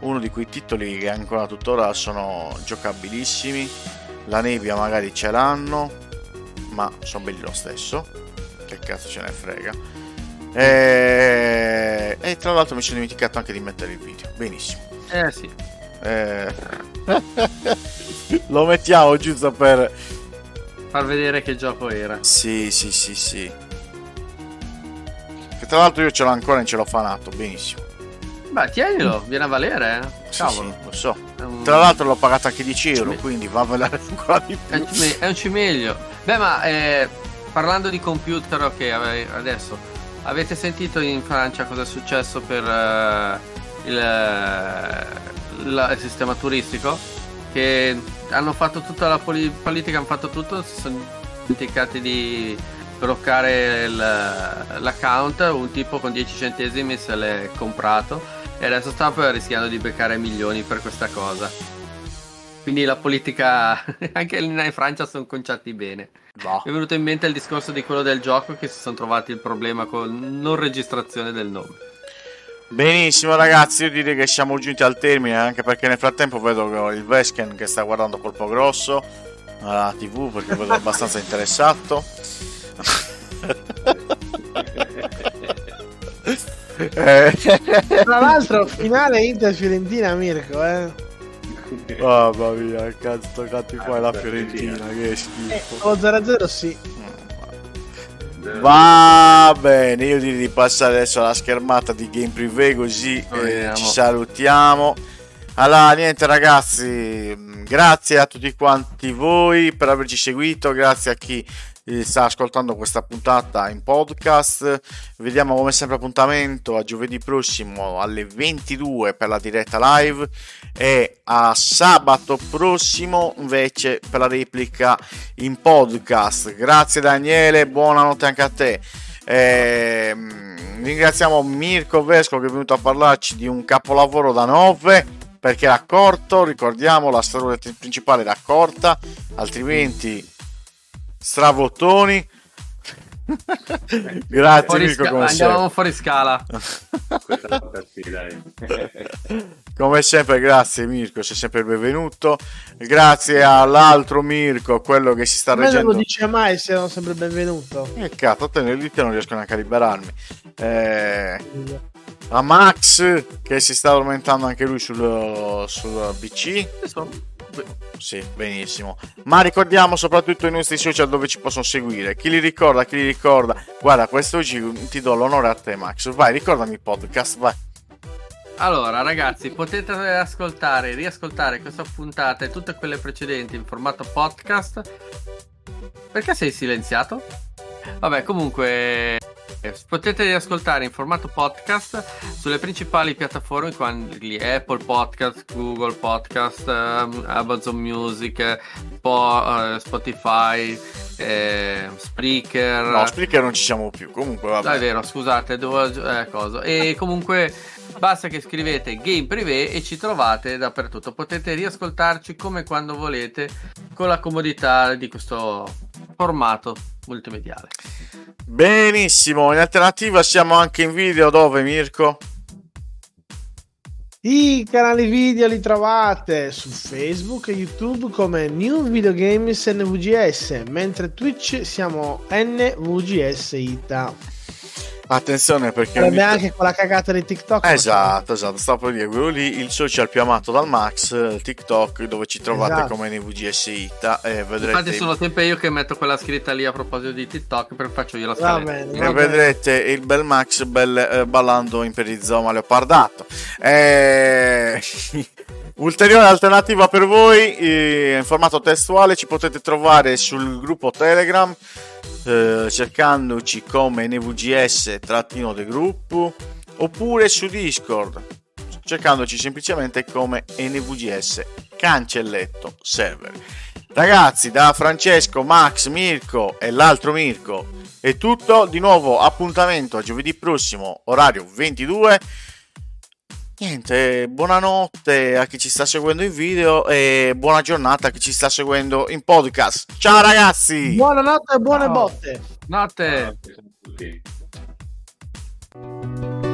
uno di quei titoli che ancora tuttora sono giocabilissimi. La nebbia magari ce l'hanno, ma sono belli lo stesso. Che cazzo ce ne frega. E, e tra l'altro mi sono dimenticato anche di mettere il video. Benissimo.
Eh sì.
Eh, Lo mettiamo giusto per...
Far vedere che gioco era.
Sì, sì, sì, sì. Che tra l'altro io ce l'ho ancora in celofanato, benissimo.
Beh, tienilo, viene a valere, eh.
Sì,
Cavolo.
sì, lo so.
È un-
Tra l'altro l'ho pagato anche 10 euro,
Cime-
quindi va a valere ancora di
È
più.
un, cime- è un cimeglio. Beh, ma eh, parlando di computer, ok, adesso avete sentito in Francia cosa è successo per eh, il, eh, la- il sistema turistico? Che hanno fatto tutta la poli- politica, hanno fatto tutto, si sono dimenticati di bloccare il- l'account. Un tipo con 10 centesimi se l'è comprato e adesso sta rischiando di beccare milioni per questa cosa. Quindi la politica, anche in Francia sono conciati bene.
No.
Mi è venuto in mente il discorso di quello del gioco che si sono trovati il problema con non registrazione del nome.
Benissimo ragazzi, io direi che siamo giunti al termine, anche perché nel frattempo vedo il Vesken che sta guardando colpo grosso alla tv perché vedo abbastanza interessato. Eh,
Tra l'altro, finale Inter Fiorentina, Mirko, eh.
Mamma mia, cazzo, toccati qua
Ah,
la
per
Fiorentina, che
Eh,
schifo.
Con lo 0-0 sì.
Va bene, io direi di passare adesso alla schermata di Game Privé così eh, ci salutiamo. Allora, niente ragazzi, mh, grazie a tutti quanti voi per averci seguito, grazie a chi eh, sta ascoltando questa puntata in podcast. Vediamo come sempre appuntamento a giovedì prossimo alle 22 per la diretta live e a sabato prossimo invece per la replica in podcast. Grazie Daniele, buonanotte anche a te. Ehm, ringraziamo Mirko Vesco che è venuto a parlarci di un capolavoro da 9 perché era corto, ricordiamo la storia principale era corta, altrimenti stravottoni. Grazie
Fuori
Mirko
sca-
come
andiamo
sempre.
fuori scala.
Come sempre, grazie Mirko, sei sempre il benvenuto. Grazie all'altro Mirko, quello che si sta
me non
reggendo.
lo dice mai se non sempre benvenuto.
Eh, cazzo, te nel dito non riesco neanche a liberarmi. Eh, a Max, che si sta addormentando anche lui sul, sul PC. Sì, benissimo. Ma ricordiamo soprattutto i nostri social dove ci possono seguire. Chi li ricorda, chi li ricorda. Guarda, quest'oggi ti do l'onore a te, Max. Vai, ricordami il podcast, vai.
Allora, ragazzi, potete ascoltare, riascoltare questa puntata e tutte quelle precedenti in formato podcast. Perché sei silenziato? Vabbè, comunque potete riascoltare in formato podcast sulle principali piattaforme quali Apple Podcast, Google Podcast, ehm, Amazon Music, eh, Po- Spotify, eh, Spreaker.
No, Spreaker non ci siamo più. Comunque,
Ah,
vabbè.
è vero, scusate, devo eh, cosa. E comunque basta che scrivete Game Privé e ci trovate dappertutto. Potete riascoltarci come quando volete con la comodità di questo formato multimediale.
Benissimo. In alternativa siamo anche in video dove, Mirko?
I canali video li trovate su Facebook e YouTube come New Video Games NVGS, mentre Twitch siamo NVGS Ita.
Attenzione perché... ogni
Sarebbe
ta-
anche quella cagata di TikTok.
Esatto, esatto, stavo per dire quello lì, il social più amato dal Max, il TikTok, dove ci trovate
Esatto.
come NVGS Ita e vedrete,
Infatti sono sempre io che metto quella scritta lì a proposito di TikTok per faccio io la
Va
scaletta.
bene,
e
va bene.
vedrete il bel Max bel, eh, ballando in perizoma leopardato. Eh, Ulteriore alternativa per voi in formato testuale ci potete trovare sul gruppo Telegram eh, cercandoci come NVGS trattino del gruppo oppure su Discord cercandoci semplicemente come NVGS cancelletto server. Ragazzi, da Francesco, Max, Mirko e l'altro Mirko è tutto. Di nuovo appuntamento a giovedì prossimo, orario 22 niente, buonanotte a chi ci sta seguendo in video e buona giornata a chi ci sta seguendo in podcast. Ciao ragazzi!
Buonanotte e buone
Ciao.
botte!
Notte!
Notte.